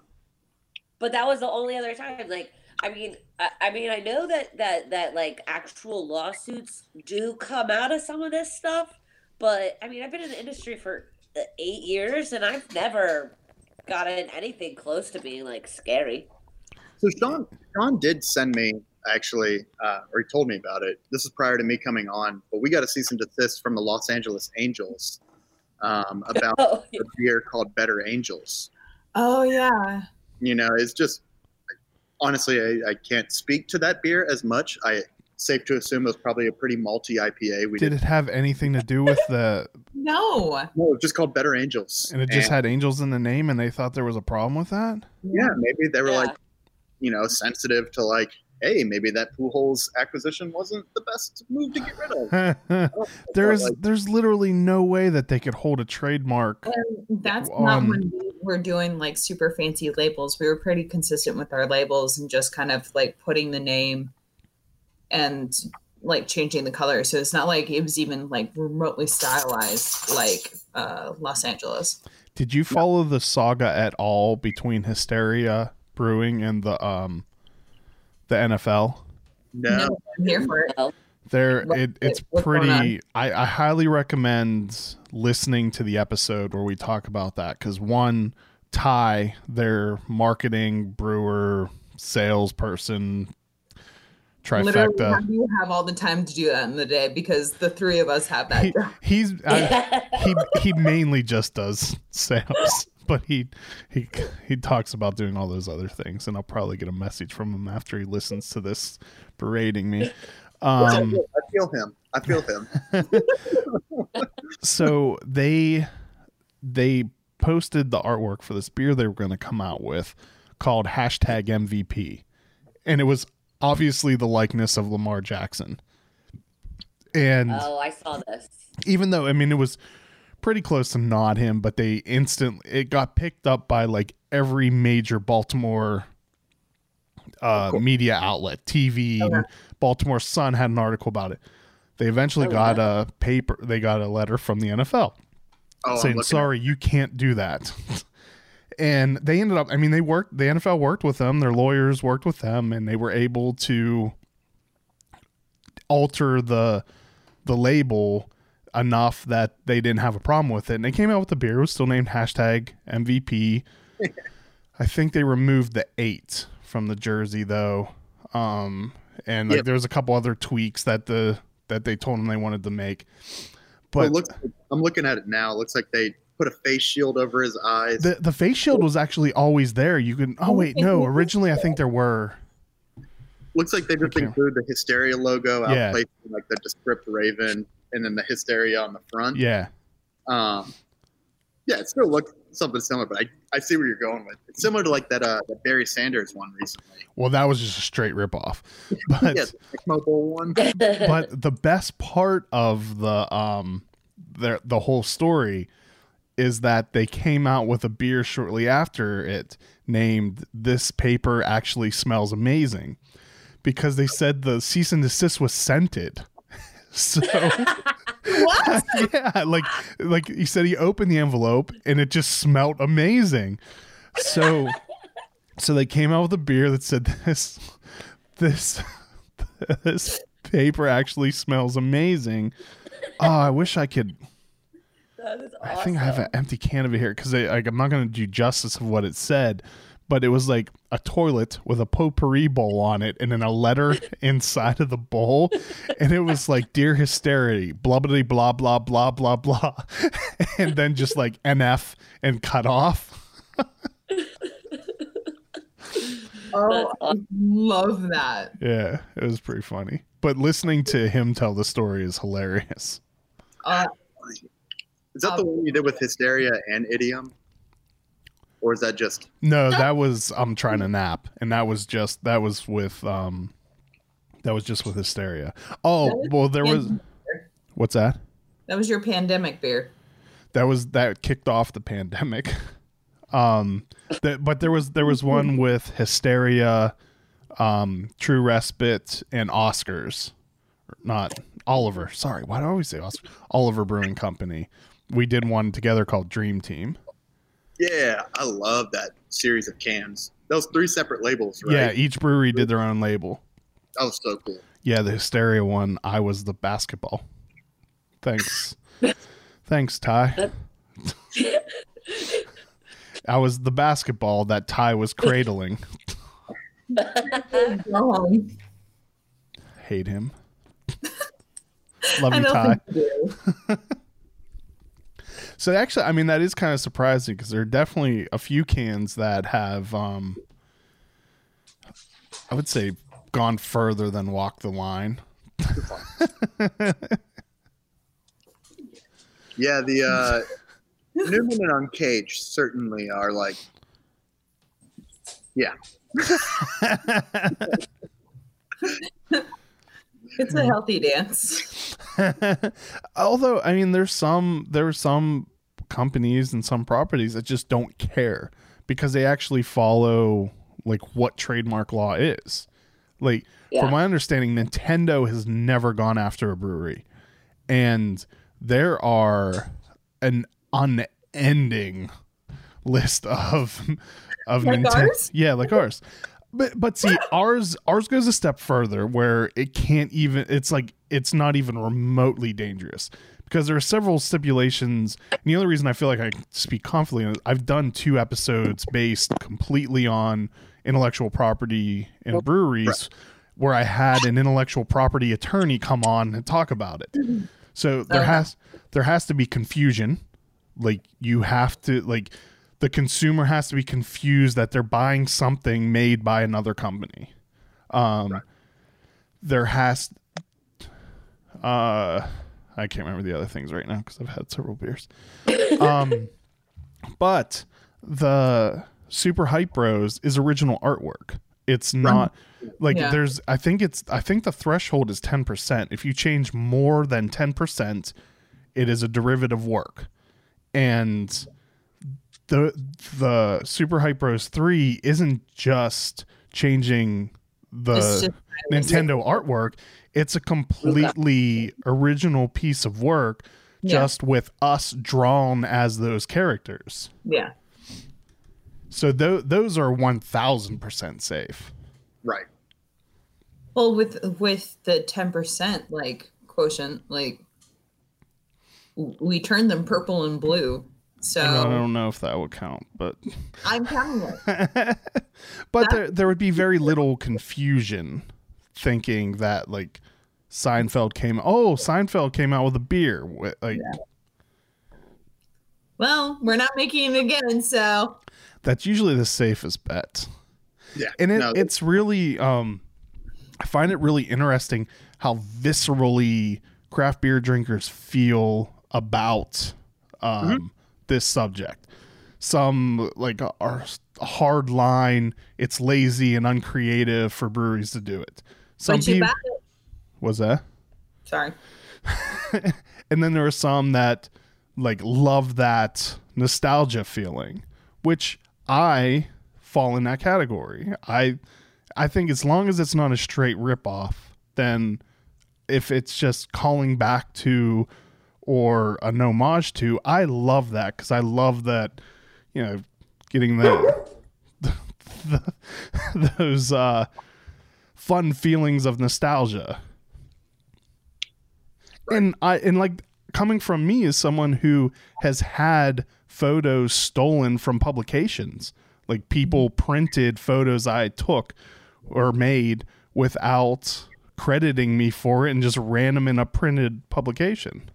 But that was the only other time. Like, I mean, I, I mean, I know that that that like actual lawsuits do come out of some of this stuff, but I mean, I've been in the industry for uh, eight years, and I've never gotten anything close to being like scary. So Sean, Sean did send me actually, uh, or he told me about it. This is prior to me coming on, but we got a cease and desist from the Los Angeles Angels um, about Oh, a beer called Better Angels. Oh yeah. You know, it's just honestly, I, I can't speak to that beer as much. I safe to assume it was probably a pretty malty IPA. We Did did, it have anything to do with the No. no, it was just called Better Angels, and it just had angels in the name and they thought there was a problem with that? yeah, maybe they were Yeah. like, you know, sensitive to like, hey, maybe that Pujols acquisition wasn't the best move to get rid of. there's like, there's literally no way that they could hold a trademark. And that's not um, when we were doing like super fancy labels. We were pretty consistent with our labels and just kind of like putting the name and like changing the color. So it's not like it was even like remotely stylized like uh, Los Angeles. Did you follow the saga at all between Hysteria Brewing and the um the NFL? No, no I'm here for it. There, it, it's pretty. I, I highly recommend listening to the episode where we talk about that because one, Ty, their marketing brewer salesperson trifecta. Literally, how do you have all the time to do that in the day? Because the three of us have that. He, he's I, he he mainly just does sales, but he he he talks about doing all those other things, and I'll probably get a message from him after he listens to this berating me. Um, I feel him. I feel him. so they they posted the artwork for this beer they were going to come out with called hashtag MVP, and it was obviously the likeness of Lamar Jackson. And oh, I saw this. Even though I mean it was pretty close to not him, but they instantly it got picked up by like every major Baltimore uh, media outlet, TV. Okay. Baltimore Sun had an article about it. They eventually oh, got yeah. a paper. They got a letter from the NFL oh, saying, "Sorry, you can't do that." and they ended up i mean they worked the nfl worked with them their lawyers worked with them and they were able to alter the the label enough that they didn't have a problem with it. And they came out with the beer. It was still named hashtag mvp i think they removed the eight from the jersey though. Um and like yep. there was a couple other tweaks that the that they told them they wanted to make. But well, looks, i'm looking at it now. It looks like they put a face shield over his eyes. The the face shield was actually always there. You can. Oh wait, no. Originally, I think there were. Looks like they just included the hysteria logo yeah. outplacing like the descript raven and then the hysteria on the front. Yeah. Um. Yeah, it still looks something similar, but I, I see where you're going with. It's similar to like that uh that Barry Sanders one recently. Well, that was just a straight ripoff. But yeah, the one. but the best part of the um the the whole story is that they came out with a beer shortly after it named This Paper Actually Smells Amazing because they said the cease and desist was scented. So yeah, like like he said he opened the envelope and it just smelled amazing. So so they came out with a beer that said this this this paper actually smells amazing. Oh, I wish I could Awesome. I think I have an empty can of it here because like, I'm not going to do justice of what it said, but it was like a toilet with a potpourri bowl on it and then a letter inside of the bowl. And it was like, Dear Hysteria, blah, blah, blah, blah, blah, blah, blah. and then just like NF and cut off. oh, I love that. Yeah, it was pretty funny. But listening to him tell the story is hilarious. Uh, is that um, the one you did with Hysteria and Idiom? Or is that just No, that was I'm trying to nap. And that was just that was with um that was just with Hysteria. Oh, well there was What's that? That was your pandemic beer. That was that kicked off the pandemic. Um that but there was there was one with Hysteria, um, True Respite, and Oscars. Not Oliver. Sorry, why do I always say Oscar? Oliver Brewing Company we did one together called Dream Team. Yeah, I love that series of cans. Those three separate labels, right? Yeah, each brewery did their own label. That was so cool. Yeah, the Hysteria one, I was the basketball. Thanks. Thanks, Ty. I was the basketball that Ty was cradling. Hate him. Love you, Ty. So actually, I mean, that is kind of surprising because there are definitely a few cans that have, um, I would say, gone further than walk the line. yeah, the uh, Newman and Uncaged certainly are like, yeah, It's a healthy dance. Although, I mean, there's some there are some companies and some properties that just don't care because they actually follow like what trademark law is. Like, Yeah. from my understanding, Nintendo has never gone after a brewery, and there are an unending list of of Like Ninten- ours? Yeah, like ours. But but see, ours ours goes a step further where it can't even. It's like it's not even remotely dangerous because there are several stipulations. And the only reason I feel like I speak confidently, is I've done two episodes based completely on intellectual property in breweries, where I had an intellectual property attorney come on and talk about it. So there Okay. has there has to be confusion. Like you have to like the consumer has to be confused that they're buying something made by another company. Um, there has, uh, I can't remember the other things right now because I've had several beers. Um, but the Super Hype Bros is original artwork. It's not like Yeah. there's. I think it's. I think the threshold is ten percent. If you change more than ten percent, it is a derivative work, and the the Super Hype Bros three isn't just changing the just- Nintendo artwork. It's a completely original piece of work, Yeah. just with us drawn as those characters. Yeah. So th- those are one thousand percent safe. Right. Well, with with the ten percent like quotient, like we turned them purple and blue. So I don't know if that would count, but I'm counting it. but there there would be very little confusion thinking that like Seinfeld came. Oh, Seinfeld came out with a beer. Wi- Like Well, we're not making it again, so that's usually the safest bet. Yeah. and it, no, it's really um i find it really interesting how viscerally craft beer drinkers feel about um Mm-hmm. This subject. Some like are hard line it's lazy and uncreative for breweries to do it. Some people was that? Sorry. and then there are some that like love that nostalgia feeling which i fall in that category. I i think as long as it's not a straight ripoff then if it's just calling back to or an homage to i love that because i love that you know getting the, the those uh fun feelings of nostalgia. And I and like coming from me as someone who has had photos stolen from publications, like people printed photos I took or made without crediting me for it and just ran them in a printed publication,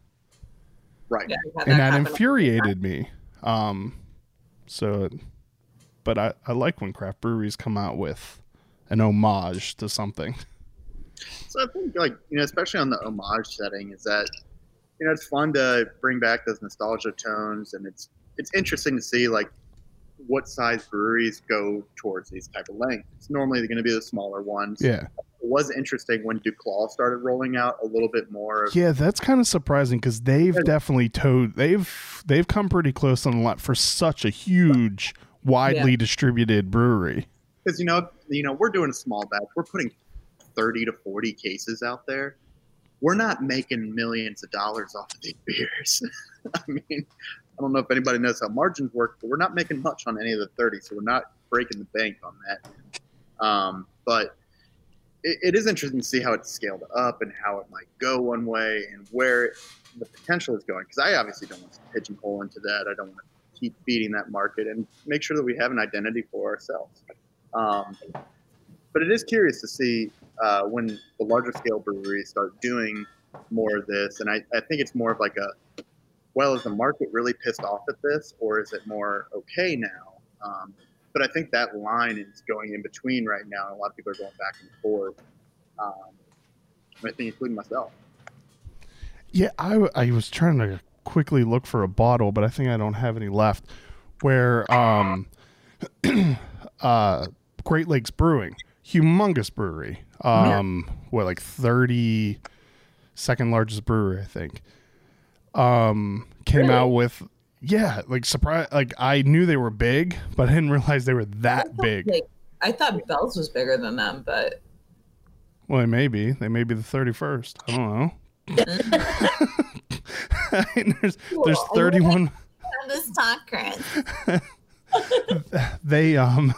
right. Yeah, I've and that happen. infuriated me. Um, so, but I I like when craft breweries come out with an homage to something. So I think, like you know, especially on the homage setting, is that you know it's fun to bring back those nostalgia tones, and it's it's interesting to see like what size breweries go towards these type of lengths. Normally, they're going to be the smaller ones. Yeah. It was interesting when Duclaw started rolling out a little bit more. Of, Yeah, that's kind of surprising because they've definitely towed they've they've come pretty close on a lot for such a huge, widely distributed brewery. because you know you know we're doing a small batch we're putting 30 to 40 cases out there we're not making millions of dollars off of these beers i mean i don't know if anybody knows how margins work but we're not making much on any of the 30 so we're not breaking the bank on that um, but it, it is interesting to see how it's scaled up and how it might go one way and where the potential is going because i obviously don't want to pigeonhole into that i don't want to keep feeding that market and make sure that we have an identity for ourselves um, but it is curious to see uh, when the larger scale breweries start doing more of this. And I, I think it's more of like a, well, is the market really pissed off at this or is it more okay now? Um, but I think that line is going in between right now. And a lot of people are going back and forth. Um, I think including myself. Yeah, I, I was trying to quickly look for a bottle, but I think I don't have any left. Where um, uh, Great Lakes Brewing, humongous brewery. Um, what like thirty second largest brewery, I think. Um, came Really? out with yeah, like surprise. Like I knew they were big, but I didn't realize they were that big. Like, I thought Bell's was bigger than them, but Well, they may be. they may be the thirty first. I don't know. I mean, there's there's thirty one. this talk, Chris. They um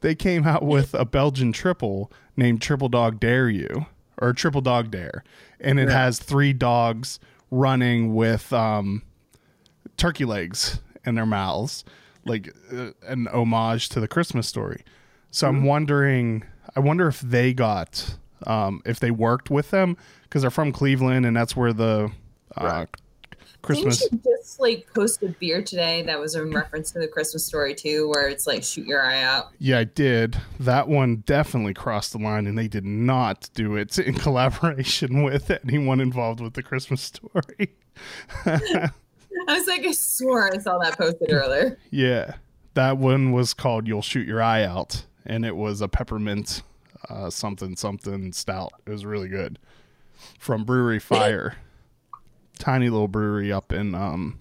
they came out with a Belgian triple named Triple Dog Dare You or Triple Dog Dare, and it has three dogs running with um turkey legs in their mouths, like uh, an homage to the Christmas story. So I'm wondering, I wonder if they got, um, if they worked with them because they're from Cleveland and that's where the uh, Christmas. Didn't you just like post a beer today that was in reference to the Christmas story too, where it's like shoot your eye out. Yeah, I did. That one definitely crossed the line, and they did not do it in collaboration with anyone involved with the Christmas story. I was like, I swore I saw that posted earlier. yeah, that one was called "You'll Shoot Your Eye Out," and it was a peppermint uh, something something stout. It was really good from Brewery Fire, tiny little brewery up in um,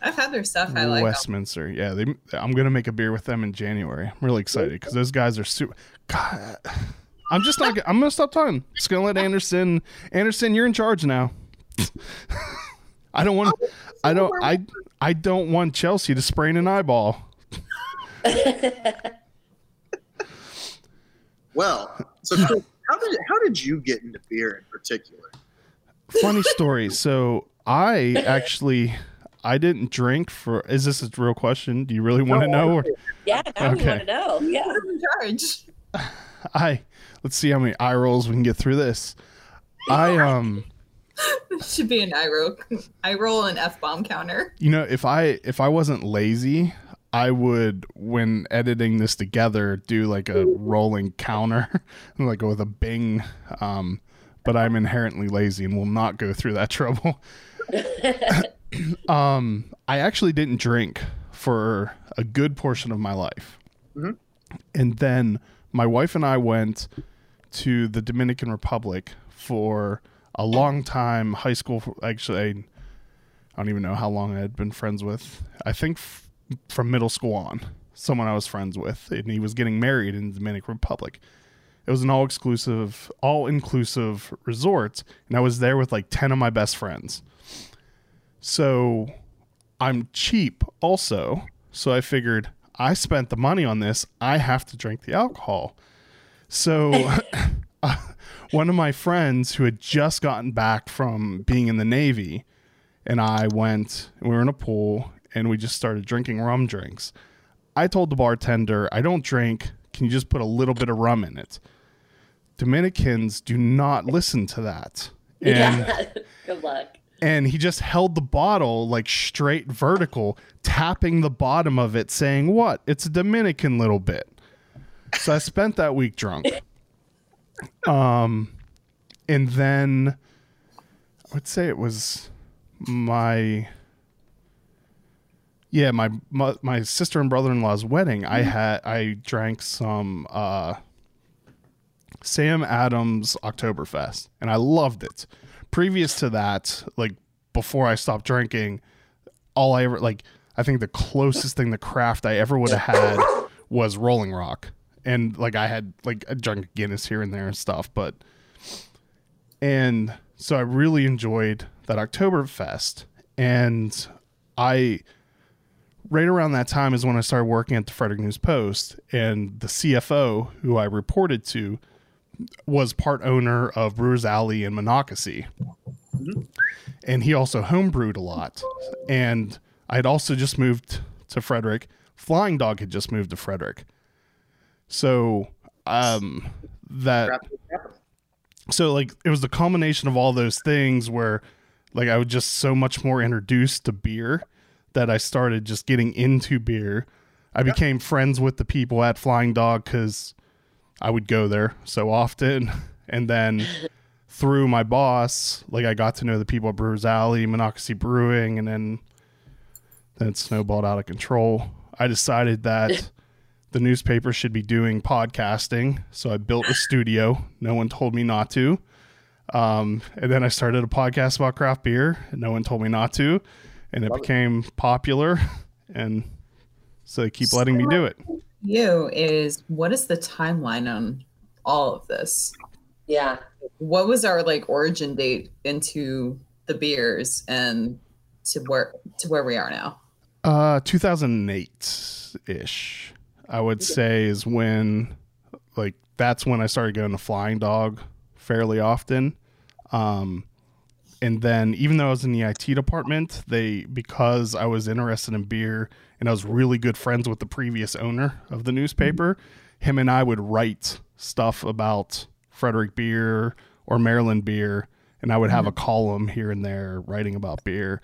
I've had their stuff. I like. them. Westminster. Yeah, they. I'm gonna make a beer with them in January. I'm really excited because those guys are super. God, I'm just not. I'm gonna stop talking. Just gonna let Anderson. Anderson, you're in charge now. I don't want. I don't. I. I don't want Chelsea to sprain an eyeball. Well, so Chris, how did how did you get into beer in particular? Funny story. So I actually. I didn't drink for. Is this a real question? Do you really want to know? Or Yeah, now we Okay. want to know. Yeah. Who's in charge? I. Let's see how many eye rolls we can get through this. I um. This should be an eye roll, eye roll and f bomb counter. You know, if I if I wasn't lazy, I would when editing this together do like a rolling counter, like with a bing. Um, but I'm inherently lazy and will not go through that trouble. um, I actually didn't drink for a good portion of my life, Mhm. and then my wife and I went to the Dominican Republic for a long time high school. Actually, I don't even know how long I had been friends with. I think f- from middle school on, someone I was friends with, and he was getting married in the Dominican Republic. It was an all exclusive, all inclusive resort, and I was there with like 10 of my best friends. So I'm cheap also. So I figured I spent the money on this. I have to drink the alcohol. So uh, one of my friends who had just gotten back from being in the Navy and I went, we were in a pool and we just started drinking rum drinks. I told the bartender, I don't drink. Can you just put a little bit of rum in it? Dominicans do not listen to that. And yeah. Good luck. and he just held the bottle like straight vertical, tapping the bottom of it, saying, What? It's a Dominican little bit. So I spent that week drunk. Um, and then I would say it was my yeah my my, my sister and brother-in-law's wedding. I had i drank some uh sam adams oktoberfest and i loved it. Previous to that like before i stopped drinking all i ever like i think the closest thing to craft i ever would have had was rolling rock and like i had like a drunk guinness here and there and stuff but and so I really enjoyed that Oktoberfest. And I, right around that time is when I started working at the Frederick News Post. And the CFO, who I reported to, was part owner of Brewers Alley in Monocacy. Mm-hmm. And he also homebrewed a lot. And I had also just moved to Frederick. Flying Dog had just moved to Frederick. So, um, that Craft beer capital. so like it was the culmination of all those things where like I was just so much more introduced to beer that I started just getting into beer. I became friends with the people at Flying Dog because I would go there so often, and then through my boss, like I got to know the people at Brewers Alley, Monocacy Brewing, and then then it snowballed out of control. I decided that the newspaper should be doing podcasting. So I built a studio. No one told me not to. Um, and then I started a podcast about craft beer. And no one told me not to. And it Love it. became popular. And so they keep letting me do it. You is what is the timeline on all of this? Yeah. What was our like origin date into the beers and to where to where we are now? Uh, 2008 ish, I would say, is when, like, that's when I started going to Flying Dog fairly often. Um, and then, even though I was in the IT department, they, because I was interested in beer and I was really good friends with the previous owner of the newspaper, him and I would write stuff about Frederick beer or Maryland beer. And I would have a column here and there writing about beer.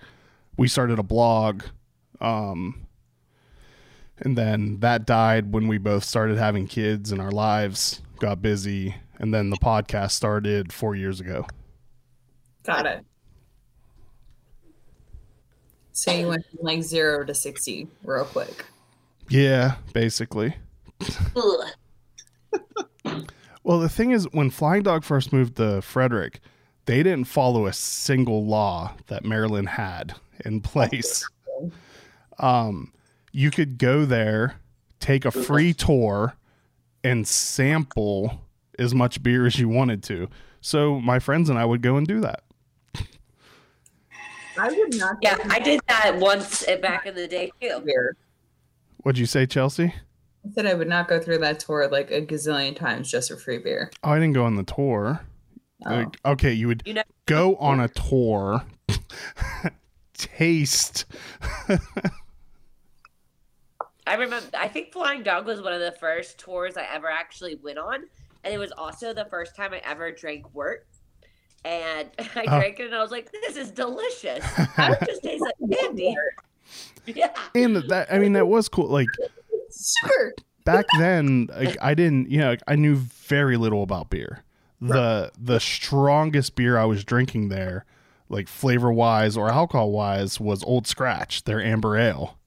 We started a blog um, and then that died when we both started having kids and our lives got busy. And then the podcast started four years ago. Got it. So you went from like zero to sixty real quick. Yeah, basically. Well, the thing is, when Flying Dog first moved to Frederick, they didn't follow a single law that Maryland had in place. Um, you could go there, take a free tour, and sample as much beer as you wanted to. So my friends and I would go and do that. I would not. Yeah, I did that once back in the day too. Beer. What'd you say, Chelsea? I said I would not go through that tour like a gazillion times just for free beer. Oh, I didn't go on the tour. Oh. Like, okay, you would You know, go on a tour, taste. I remember. I think Flying Dog was one of the first tours I ever actually went on, and it was also the first time I ever drank wort. And I Oh. drank it, and I was like, "This is delicious. It just tastes like candy." Yeah. and that, I mean, that was cool. Like Sure. back then, like, I didn't, you know, like, I knew very little about beer. The the strongest beer I was drinking there, like flavor wise or alcohol wise, was Old Scratch, their amber ale.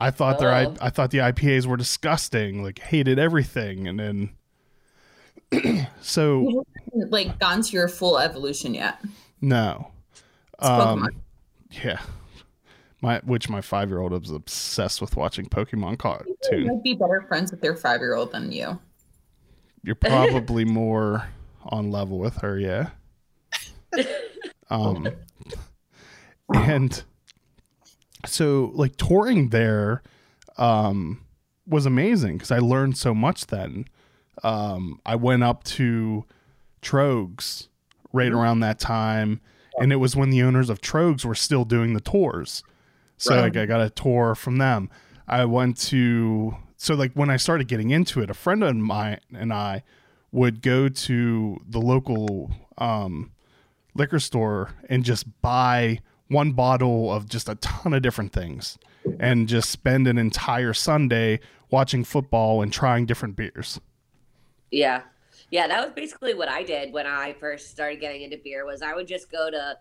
Yeah. I thought their I, Oh. I thought the IPAs were disgusting. Like hated everything, and then so Like gone to your full evolution yet? no, It's Pokemon. um, yeah. My which my five year old is obsessed with watching Pokemon You cartoon. might be better friends with your five year old than you. You're probably more on level with her, yeah. Um, and so like touring there, um, was amazing because I learned so much then. Um, I went up to Tröegs right around that time, and it was when the owners of Tröegs were still doing the tours. So Right. like I got a tour from them. I went to so like when I started getting into it, a friend of mine and I would go to the local um, liquor store and just buy one bottle of just a ton of different things and just spend an entire Sunday watching football and trying different beers. Yeah. Yeah, that was basically what I did when I first started getting into beer was I would just go to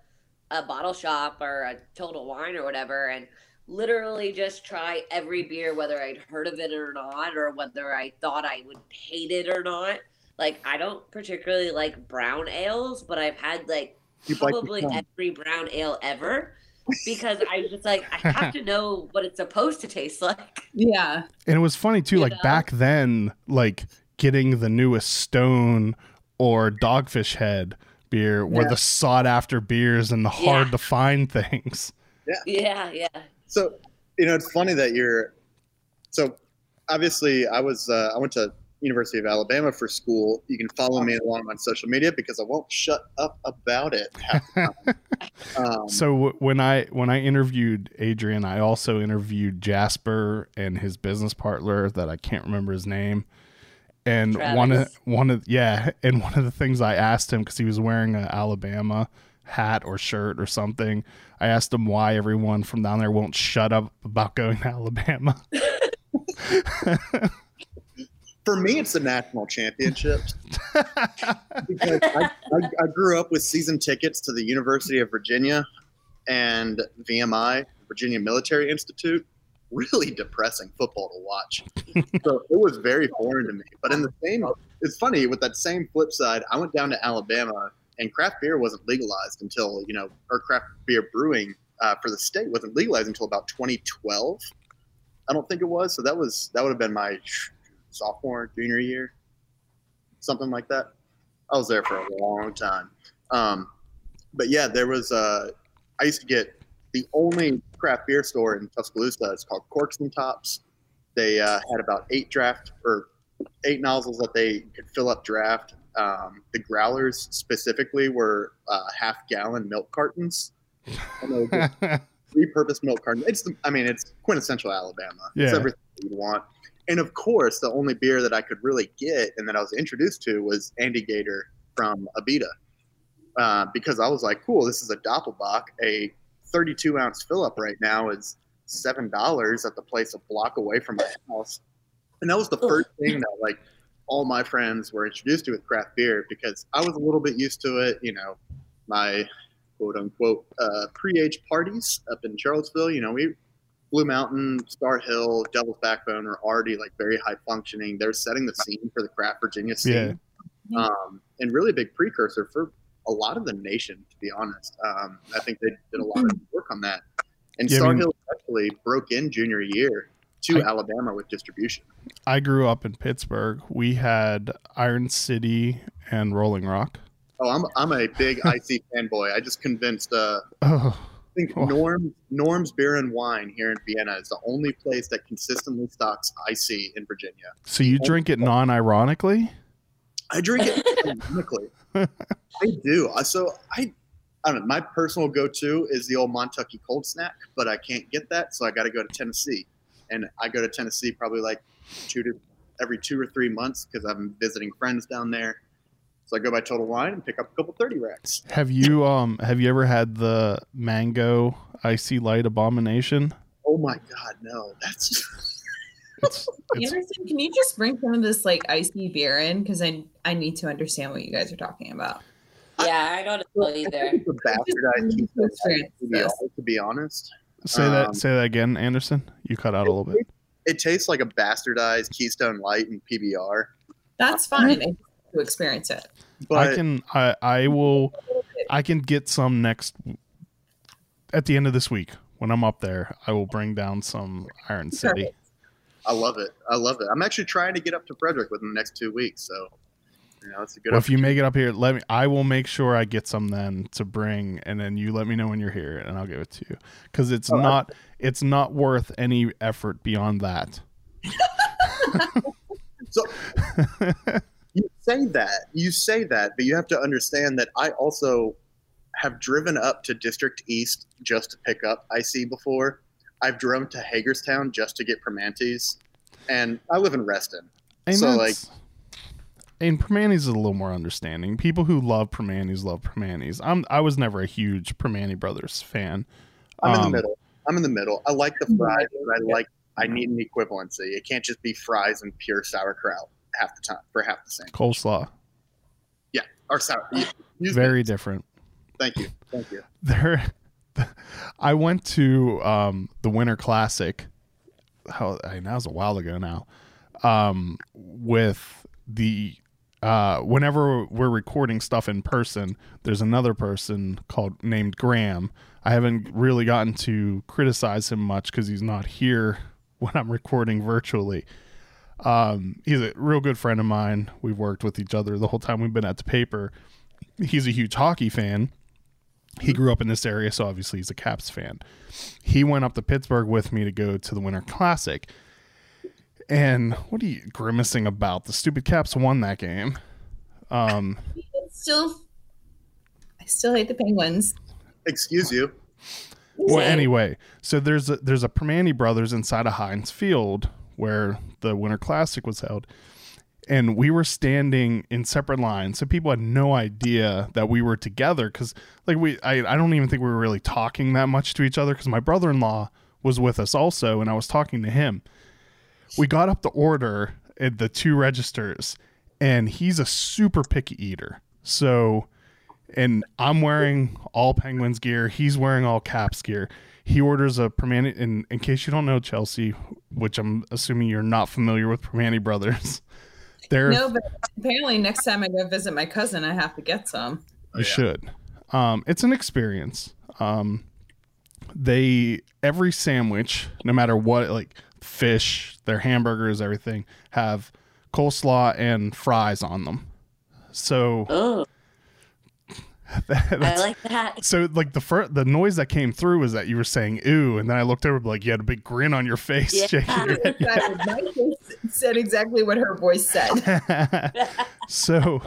a bottle shop or a total wine or whatever and literally just try every beer whether I'd heard of it or not or whether I thought I would hate it or not. Like I don't particularly like brown ales, but I've had like You probably every brown ale ever because I was just like I have to know what it's supposed to taste like. Yeah. And it was funny too, You like know? back then, like getting the newest Stone or Dogfish Head beer were Yeah. the sought after beers and the hard to find things. Yeah. Yeah, yeah. So, you know, it's funny that you're. So, obviously, I was. Uh, I went to University of Alabama for school. You can follow me along on social media because I won't shut up about it. half the time. um, So w- when I when I interviewed Adrian, I also interviewed Jasper and his business partner that I can't remember his name. And one of one of yeah, and one of the things I asked him because he was wearing a Alabama hat or shirt or something. I asked him why everyone from down there won't shut up about going to Alabama. for me, it's the national championships because I, I, I grew up with season tickets to the University of Virginia and VMI, Virginia Military Institute. really depressing football to watch. so it was very foreign to me. But in the same, it's funny with that same flip side. I went down to Alabama, and craft beer wasn't legalized until you know, or craft beer brewing uh, for the state wasn't legalized until about 2012. I don't think it was. So that was that would have been my sophomore, junior year, something like that. I was there for a long time. Um, but yeah, there was. Uh, I used to get the only craft beer store in Tuscaloosa. It's called Corks and Tops. They uh, had about eight draft or eight nozzles that they could fill up draft. Um, the growlers specifically were uh, half gallon milk cartons. repurposed milk carton. It's the, I mean, it's quintessential Alabama. Yeah. It's everything you want. And of course, the only beer that I could really get and that I was introduced to was Andygator from Abita. Uh, because I was like, cool, this is a Doppelbock. A 32 ounce fill up right now is $7 at the place a block away from my house. And that was the first thing that, like, all my friends were introduced to with craft beer because I was a little bit used to it. You know, my quote unquote uh, pre-age parties up in Charlottesville. You know, we Blue Mountain, Starr Hill, Devil's Backbone are already like very high functioning. They're setting the scene for the craft Virginia scene, Yeah. um, and really a big precursor for a lot of the nation. To be honest, um, I think they did a lot of work on that. And Yeah, I Star mean- Hill actually broke in junior year to I- Alabama with distribution. I grew up in Pittsburgh. We had Iron City and Rolling Rock. Oh, I'm I'm a big IC fanboy. I just convinced. Uh, Oh, I think Oh. Norm Norm's Beer and Wine here in Vienna is the only place that consistently stocks IC in Virginia. so you drink it non-ironically? I drink it ironically. I do. I- So I, I don't know. My personal go-to is the old Montucky cold snack, but I can't get that, so I got to go to Tennessee, and I go to Tennessee probably like two to every two or three months because I'm visiting friends down there. So I go by Total Wine and pick up a couple thirty racks. Have you um have you ever had the mango IC Light abomination? Oh my God, no! That's It's, it's Anderson, can you just bring some of this like IC beer in? Because I I need to understand what you guys are talking about. Yeah, I don't know I either. think it's a bastardized need to be, this. to be honest. say that Um, say that again, Anderson. You cut out a little bit. It tastes like a bastardized Keystone Light and PBR. That's fine. I just to experience it. But I can I I will I can get some next at the end of this week when I'm up there. I will bring down some Iron City. I love it. I love it. I'm actually trying to get up to Frederick within the next two weeks. So, you know, it's a good Well, if you make it up here, let me. I will make sure I get some then to bring, and then you let me know when you're here, and I'll give it to you. Because it's Oh, I- not, it's not worth any effort beyond that. So you say that, you say that, but you have to understand that I also have driven up to District East just to pick up IC before. I've driven to Hagerstown just to get Primanti's, and I live in Reston. And So, that's, and Primanti's is a little more understanding. People who love Primanti's love Primanti's. I'm I was never a huge Primanti Brothers fan. I'm in Um, the middle. I'm in the middle. I like the fries, but I like I need an equivalency. It can't just be fries and pure sauerkraut half the time for half the same. Coleslaw, Yeah, Or me. very different. Thank you. Thank you. there I went to um the Winter Classic how I mean, that was a while ago now. Um with the uh whenever we're recording stuff in person, there's another person called named Graham. I haven't really gotten to criticize him much cuz he's not here when I'm recording virtually. Um he's a real good friend of mine. We've worked with each other the whole time we've been at the paper. He's a huge hockey fan he grew up in this area, so obviously he's a Caps fan. He went up to Pittsburgh with me to go to the Winter Classic. And what are you grimacing about? The stupid Caps won that game. Um, still, I still hate the Penguins. Excuse you. well, anyway, so there's a, there's a Primanti Brothers inside of Heinz Field where the Winter Classic was held, and we were standing in separate lines, so people had no idea that we were together because, like, we I, I don't even think we were really talking that much to each other because my brother-in-law was with us also, and I was talking to him. We got up the order at the two registers, and he's a super picky eater, so and I'm wearing all Penguins gear. He's wearing all Caps gear. He orders a Primanti. In in case you don't know Chelsea, which I'm assuming you're not familiar with Primanti Brothers, they're No, but apparently next time I go visit my cousin, I have to get some. you yeah. should. Um, it's an experience. Um, they every sandwich, no matter what, like fish, their hamburgers, everything, have coleslaw and fries on them. So Oh, I like that. so like the first, the noise that came through was that you were saying ooh, and then I looked over like you had a big grin on your face, Yeah. shaking your head. my voice said exactly what her voice said. so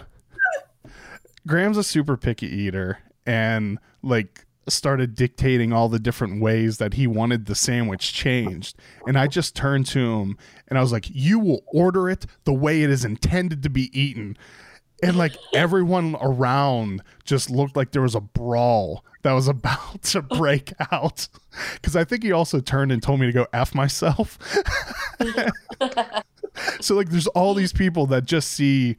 Graham's a super picky eater and like started dictating all the different ways that he wanted the sandwich changed. And I just turned to him and I was like, "You will order it the way it is intended to be eaten." And like everyone around just looked like there was a brawl that was about to break out. Cuz I think he also turned and told me to go F myself. so like there's all these people that just see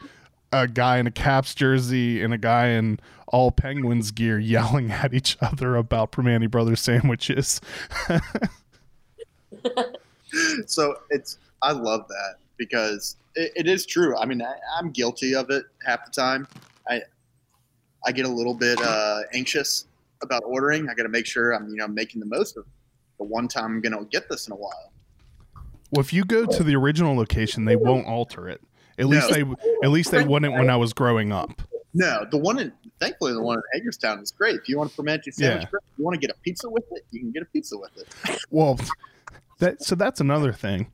a guy in a Caps jersey and a guy in all Penguins gear yelling at each other about Primanti Brothers sandwiches. so it's I love that because it, it is true. I mean, I, I'm guilty of it half the time. I I get a little bit uh, anxious about ordering. I got to make sure I'm you know making the most of the one time I'm going to get this in a while. Well, if you go to the original location, they won't alter it. At least they at least they wouldn't when I was growing up. No, the one in thankfully the one in Hagerstown is great. If you want a Primanti sandwich, Yeah. you want to get a pizza with it, you can get a pizza with it. Well, that so that's another thing.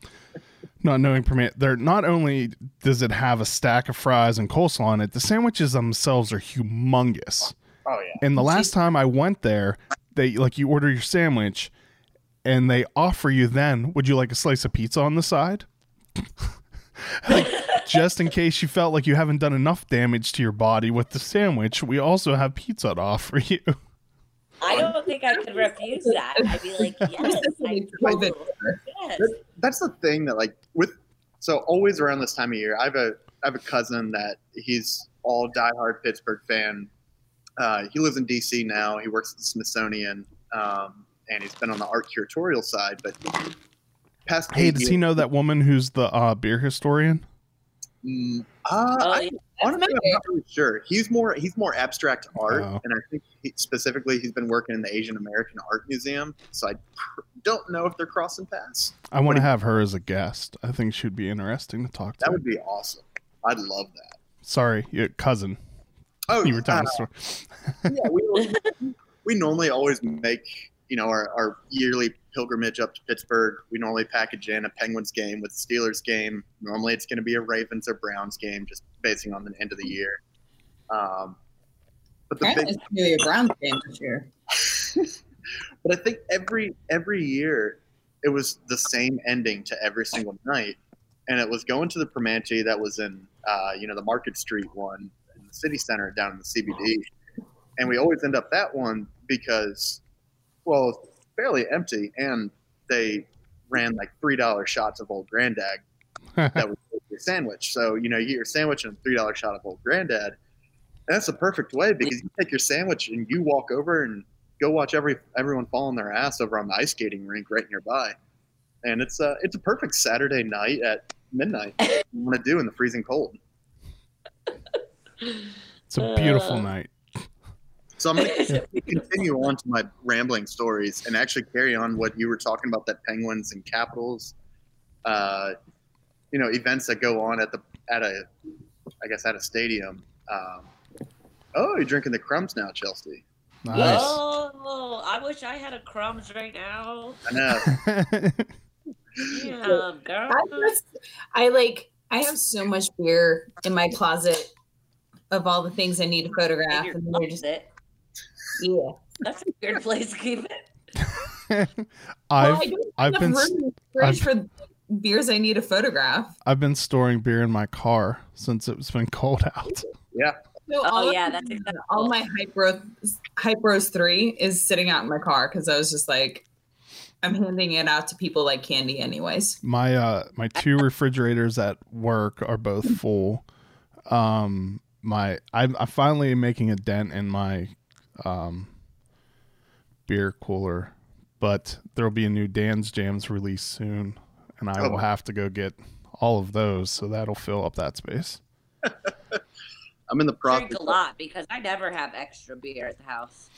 Not knowing permit, there not only does it have a stack of fries and coleslaw on it, the sandwiches themselves are humongous. Oh yeah. And the last time I went there, they like you order your sandwich and they offer you then, would you like a slice of pizza on the side? like, just in case you felt like you haven't done enough damage to your body with the sandwich, we also have pizza to offer you. I don't think I could refuse that. I'd be like, yes, I COVID. yes. that's the thing that like with so always around this time of year i have a i have a cousin that he's all diehard pittsburgh fan uh, he lives in dc now he works at the smithsonian um, and he's been on the art curatorial side but past Hey, does years- he know that woman who's the uh, beer historian? Mm, uh, Oh, I, yeah. honestly, I'm not really sure. He's more he's more abstract art, Oh. and I think he, specifically he's been working in the Asian American Art Museum. So I pr- don't know if they're crossing paths. I want to have her as a guest. I think she'd be interesting to talk to. That would be awesome. I'd love that. Sorry, your cousin. Oh, You were telling uh, a story. yeah, we, we normally always make you know our, our yearly pilgrimage up to Pittsburgh. We normally package in a Penguins game with a Steelers game. Normally it's going to be a Ravens or Browns game, just basing on the end of the year. Um, but the big, really a Browns game this year. but I think every every year it was the same ending to every single night, and it was going to the Primanti that was in uh, you know the Market Street one in the city center down in the CBD, and we always end up that one because well fairly empty and they ran like three dollar shots of Old Granddad that was your sandwich. So you know you get your sandwich and a three dollar shot of Old Granddad. And that's the perfect way because you take your sandwich and you walk over and go watch every everyone fall on their ass over on the ice skating rink right nearby. And it's a it's a perfect Saturday night at midnight. you want to do in the freezing cold. it's a beautiful Uh. night. So I'm going to continue on to my rambling stories and actually carry on what you were talking about that Penguins and Capitals, uh, you know, events that go on at the at a, I guess at a stadium. Um, oh, you're drinking the crumbs now, Chelsea. Nice. Oh, I wish I had a crumbs right now. I know. Damn, girl. I just, I like, I have so much beer in my closet of all the things I need to photograph, In your and they're just closet. Yeah. That's a weird place to keep it. I've well, I don't have I've enough been room in the fridge for beers I need a photograph. I've been storing beer in my car since it's been cold out. Yeah. So Oh, all yeah, my- that's acceptable. all my Hype Rose, Hype Rose three is sitting out in my car because I was just like, I'm handing it out to people like candy, anyways. My uh my two refrigerators at work are both full. Um my I'm, I'm finally making a dent in my um beer cooler, but there'll be a new Dan's Jams release soon, and I Oh. will have to go get all of those, so that'll fill up that space. I'm in the process. drink a lot because I never have extra beer at the house.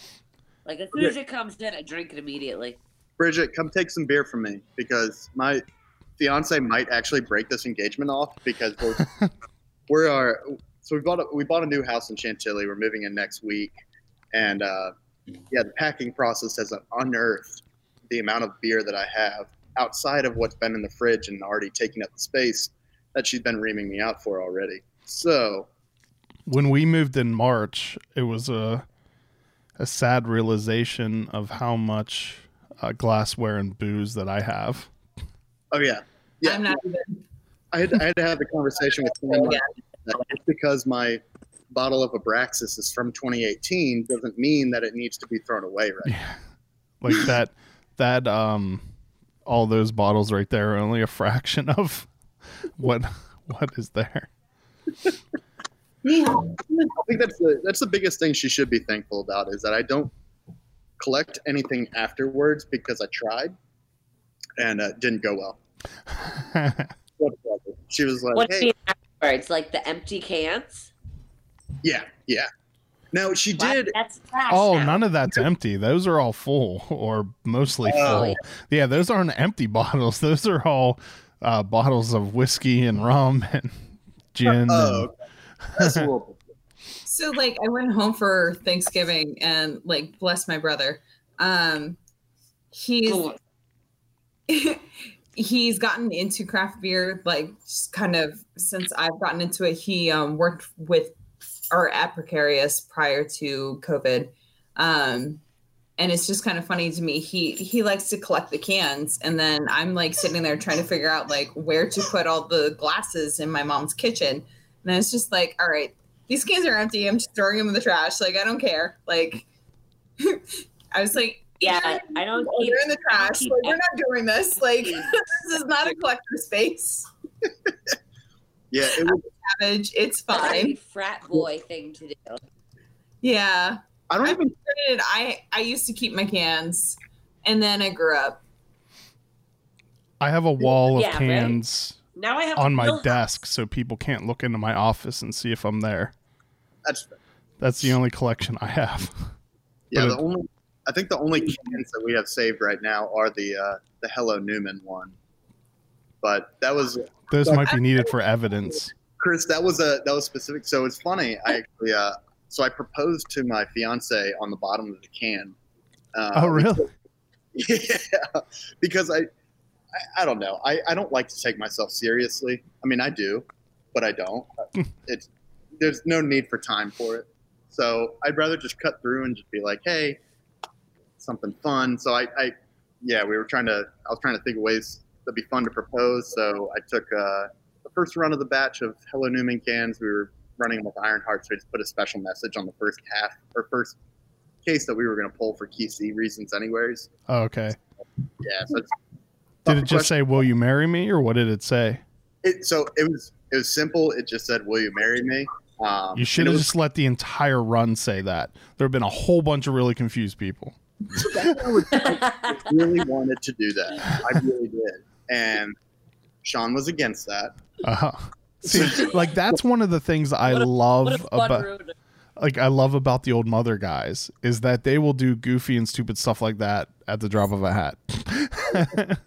Like as soon as it comes in, I drink it immediately. Bridget, come take some beer from me because my fiance might actually break this engagement off because we're we are so we bought a, we bought a new house in Chantilly. We're moving in next week, and uh, yeah, the packing process has unearthed the amount of beer that I have outside of what's been in the fridge and already taking up the space that she's been reaming me out for already. So When we moved in March, it was a a sad realization of how much uh, glassware and booze that I have. oh yeah, yeah. I'm not even. I had, I had to have the conversation with someone Yeah. that just because my bottle of Abraxas is from 2018 doesn't mean that it needs to be thrown away right Yeah. Like that that um all those bottles right there are only a fraction of what what is there. I think that's the that's the biggest thing she should be thankful about is that I don't collect anything afterwards because I tried and uh, didn't go well. She was like, What do you "Hey, mean afterwards? Like the empty cans? Yeah, yeah." Now she Why- did. That's trash. oh, now. none of that's empty. Those are all full or mostly Oh, full. yeah. those aren't empty bottles. Those are all uh, bottles of whiskey and rum and gin. Oh, and- okay. that's. So like I went home for Thanksgiving and like bless my brother. Um he's Cool. he's gotten into craft beer like just kind of since I've gotten into it. He um worked with or at Precarious prior to COVID. Um and it's just kind of funny to me. He he likes to collect the cans and then I'm like sitting there trying to figure out like where to put all the glasses in my mom's kitchen. And it's just like, all right, these cans are empty. I'm just throwing them in the trash. Like, I don't care. Like, I was like, Yeah, either I don't or keep. they're in the trash. keep Like, we're not doing this. Like, this is not a collector space. Yeah, it was, Savage. It's That's a fine. frat boy thing to do. Yeah. I don't I even. Granted, I I used to keep my cans, and then I grew up. I have a wall of Yeah, right. cans Now I have on my Millhouse. desk so people can't look into my office and see if I'm there. That's That's the only collection I have. yeah. But The only. I think the only cans that we have saved right now are the uh, the Hello Newman one. But that was Those might be needed for evidence. Chris, that was a that was specific. So it's funny. I actually uh, so I proposed to my fiance on the bottom of the can. Uh, Oh, really? Yeah, because I, I, I don't know. I, I don't like to take myself seriously. I mean, I do, but I don't. it's there's no need for time for it. So I'd rather just cut through and just be like, hey, something fun. So I, I yeah, we were trying to. I was trying to think of ways that'd be fun to propose. So I took uh, first run of the batch of Hello Newman cans. We were running them with Ironheart, so I just put a special message on the first half or first case that we were going to pull for QC reasons, anyways. Oh, okay. Yeah. So it's, Did it just say, Will you marry me? or what did it say? it, so it was it was simple. It just said, "Will you marry me?" Um, You should have just let the entire run say that. There have been a whole bunch of really confused people. I really wanted to do that. I really did, and Sean was against that. Uh-huh. See, like that's one of the things I What a- love What a fun about road. like I love about the old mother guys is that they will do goofy and stupid stuff like that at the drop of a hat.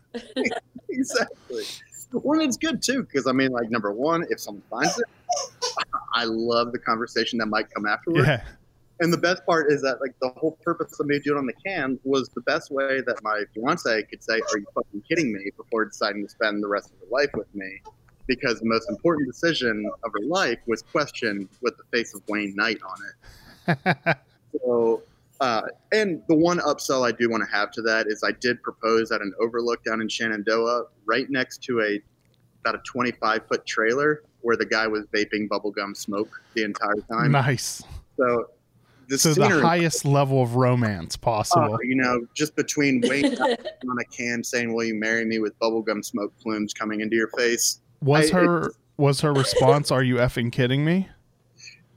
exactly. Well, it's good too because I mean, like number one, if someone finds it, I love the conversation that might come afterwards. yeah. And the best part is that like the whole purpose of me doing it on the can was the best way that my fiance could say, "Are you fucking kidding me?" before deciding to spend the rest of her life with me, because the most important decision of her life was questioned with the face of Wayne Knight on it. So, uh, and the one upsell I do want to have to that is I did propose at an overlook down in Shenandoah, right next to a about a 25 foot trailer where the guy was vaping bubblegum smoke the entire time. nice. So, the So the highest level of romance possible. uh, you know, just between Wayne Knight on a can saying, "Will you marry me?" with bubblegum smoke plumes coming into your face. Was I- her was her response, "Are you effing kidding me?"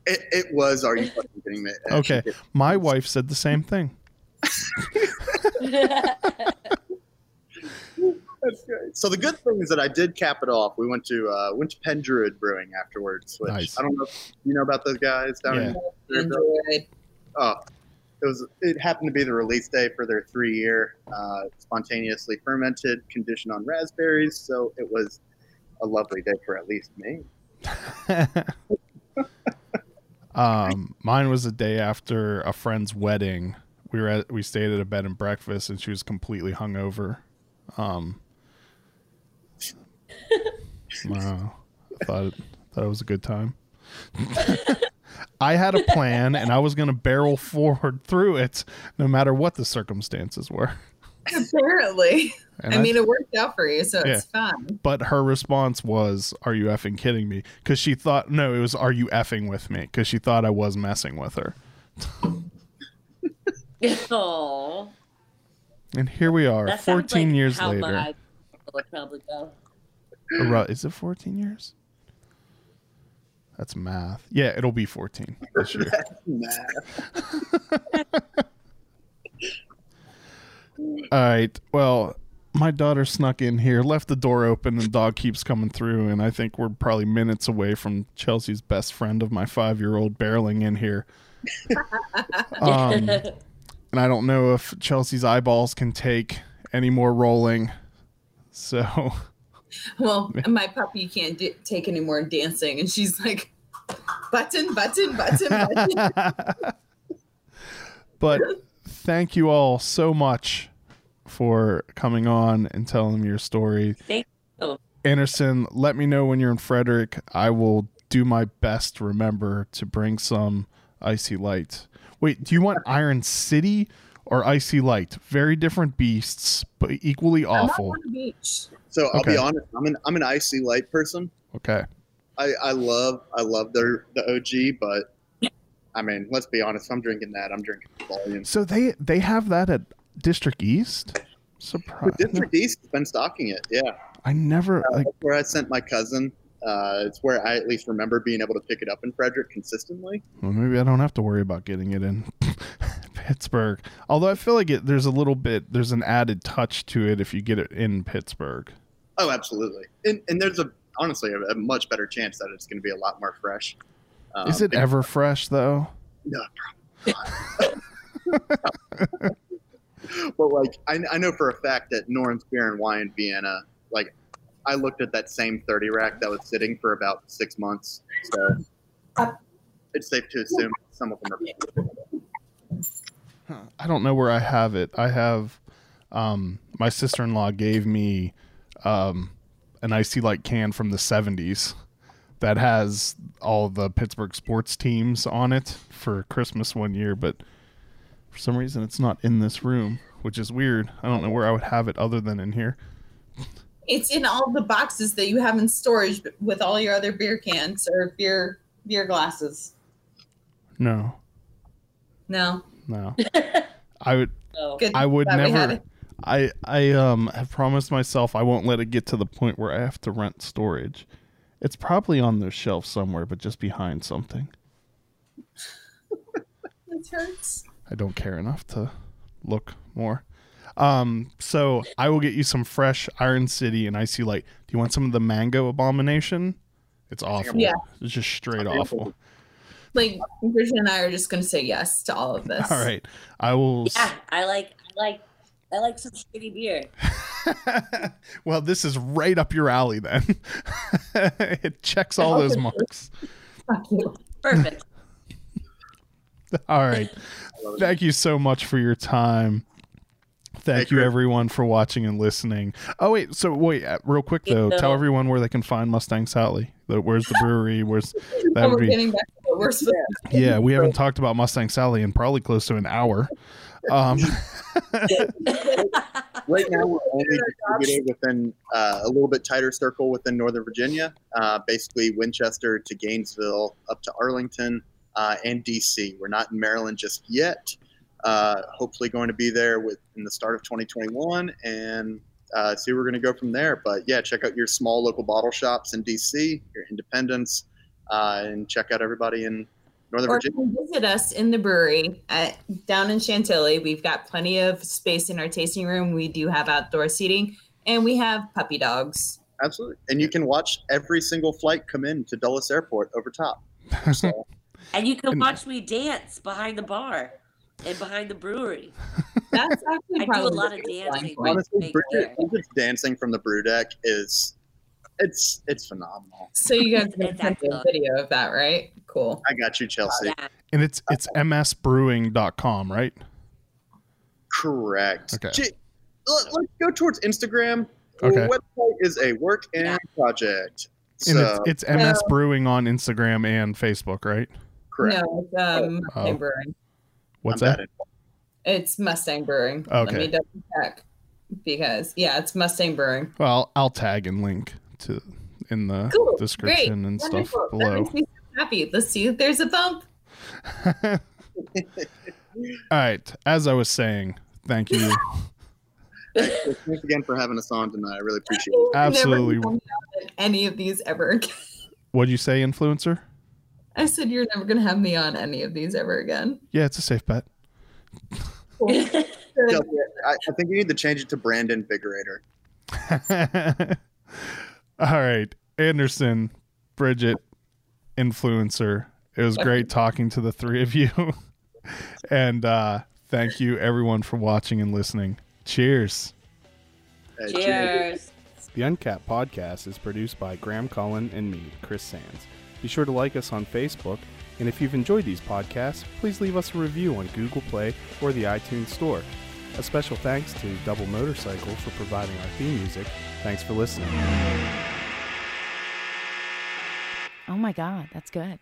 It, it was. Are you fucking kidding me? And Okay. did- My wife said the same thing. That's great. So the good thing is that I did cap it off. We went to uh, went to Pen Druid Brewing afterwards. Which Nice. I don't know if you know about those guys down in Enjoyed. Oh, it was. It happened to be the release day for their three-year uh, spontaneously fermented, conditioned on raspberries. So it was a lovely day for at least me. um, mine was a day after a friend's wedding. We were at, we stayed at a bed and breakfast, and she was completely hungover. Um, wow, I thought it, thought it was a good time. I had a plan, and I was going to barrel forward through it, no matter what the circumstances were. Apparently. And I mean, it worked out for you, so it's fun. but her response was, "Are you effing kidding me?" Because she thought, no, it was, "Are you effing with me?" Because she thought I was messing with her. oh, And here we are, that 14 like years how later. my probably go. Is it 14 years? That's math. Yeah, it'll be 14 this year. Nah. All right. Well, my daughter snuck in here, left the door open, and the dog keeps coming through. And I think we're probably minutes away from Chelsea's best friend of my five year old barreling in here. Um, and I don't know if Chelsea's eyeballs can take any more rolling. So, Well, my puppy can't d- take any more dancing, and she's like, button, button, button, button. but thank you all so much for coming on and telling me your story. Thank you. Anderson, let me know when you're in Frederick. I will do my best to remember to bring some IC Light. Wait, do you want Iron City or IC Light? Very different beasts, but equally I'm awful. on the beach. So I'll Okay. be honest. I'm an I'm an IC Light person. Okay. I, I love I love their the OG, but I mean, let's be honest. I'm drinking that, I'm drinking volume. So they they have that at District East? Surprise. District East has been stocking it. Yeah, I never like that's where I sent my cousin. Uh, it's where I at least remember being able to pick it up in Frederick consistently. Well, maybe I don't have to worry about getting it in Pittsburgh. Although I feel like it, there's a little bit, there's an added touch to it if you get it in Pittsburgh. Oh, absolutely. And, and there's a honestly a, a much better chance that it's going to be a lot more fresh. Um, Is it ever fresh though? No, but like I, I know for a fact that Norms Beer and Wine in Vienna, like I looked at that same 30 rack that was sitting for about six months. So it's safe to assume some of them are. Huh. I don't know where I have it. I have um my sister-in-law gave me um an IC Light can from the 70s that has all the Pittsburgh sports teams on it for Christmas one year, but for some reason it's not in this room, which is weird. I don't know where I would have it other than in here. It's in all the boxes that you have in storage with all your other beer cans or beer beer glasses. No. No, No. I would So, good. I would Glad we had never. I I um have promised myself I won't let it get to the point where I have to rent storage. It's probably on the shelf somewhere, but just behind something. It hurts. I don't care enough to look more. Um, so I will get you some fresh Iron City and IC Light. Do you want some of the mango abomination? It's awful. Yeah. It's just straight awful. Like Bridget and I are just going to say yes to all of this. All right. I will yeah, I like I like I like some shitty beer. well, this is right up your alley then. it checks all those marks. Fuck you. Perfect. All right. Thank you so much for your time. Thank Hey, you everyone for watching and listening. Oh wait, so wait, uh, real quick though, tell everyone where they can find Mustang Sally. Where's the brewery? Where's that would we're be? getting back to what we're supposed Yeah, we haven't talked about Mustang Sally in probably close to an hour. Um, Right now, we're only distributed within uh, a little bit tighter circle within Northern Virginia, uh, basically Winchester to Gainesville, up to Arlington, uh, and DC. We're not in Maryland just yet. Uh, hopefully, going to be there with in the start of 2021, and uh, see where we're going to go from there. But yeah, check out your small local bottle shops in DC, your independents, uh, and check out everybody in Northern or Virginia. come visit us in the brewery at, down in Chantilly. We've got plenty of space in our tasting room. We do have outdoor seating, and we have puppy dogs. Absolutely. And you can watch every single flight come in to Dulles Airport over top. So, And you can watch me dance behind the bar and behind the brewery. That's actually I do a lot of dancing. honestly, Bridget. Bridget's dancing from the brew deck is it's it's phenomenal. So you guys It's can a video of that, right? Cool. I got you, Chelsea. Yeah. And it's it's msbrewing.com, right? Correct. Okay. Gee, let- let's go towards Instagram. Okay. The website is a work in Yeah. project. And it's it's MS Brewing on Instagram and Facebook, right? correct. No, it's um, Oh. Brewing. What's I'm that? It's Mustang Brewing. Okay. Let me double check because yeah, it's Mustang Brewing. Well, I'll tag and link to in the Cool. description Great. and stuff Wonderful. That below. makes me so happy. Let's see if there's a bump. All right. As I was saying, thank you. Thanks again for having us on tonight. I really appreciate it. You're Absolutely. gonna have me on any of these ever again. What'd you say, influencer? I said you're never gonna have me on any of these ever again. Yeah, it's a safe bet. Chelsea, I, I think you need to change it to brand invigorator. All right. Anderson, Bridget, influencer. It was great talking to the three of you. and uh, thank you, everyone, for watching and listening. Cheers. Cheers. The Uncapped podcast is produced by Graham Cullen and me, Chris Sands. Be sure to like us on Facebook, and if you've enjoyed these podcasts, please leave us a review on Google Play or the iTunes Store. A special thanks to Double Motorcycle for providing our theme music. Thanks for listening. Oh my God, that's good.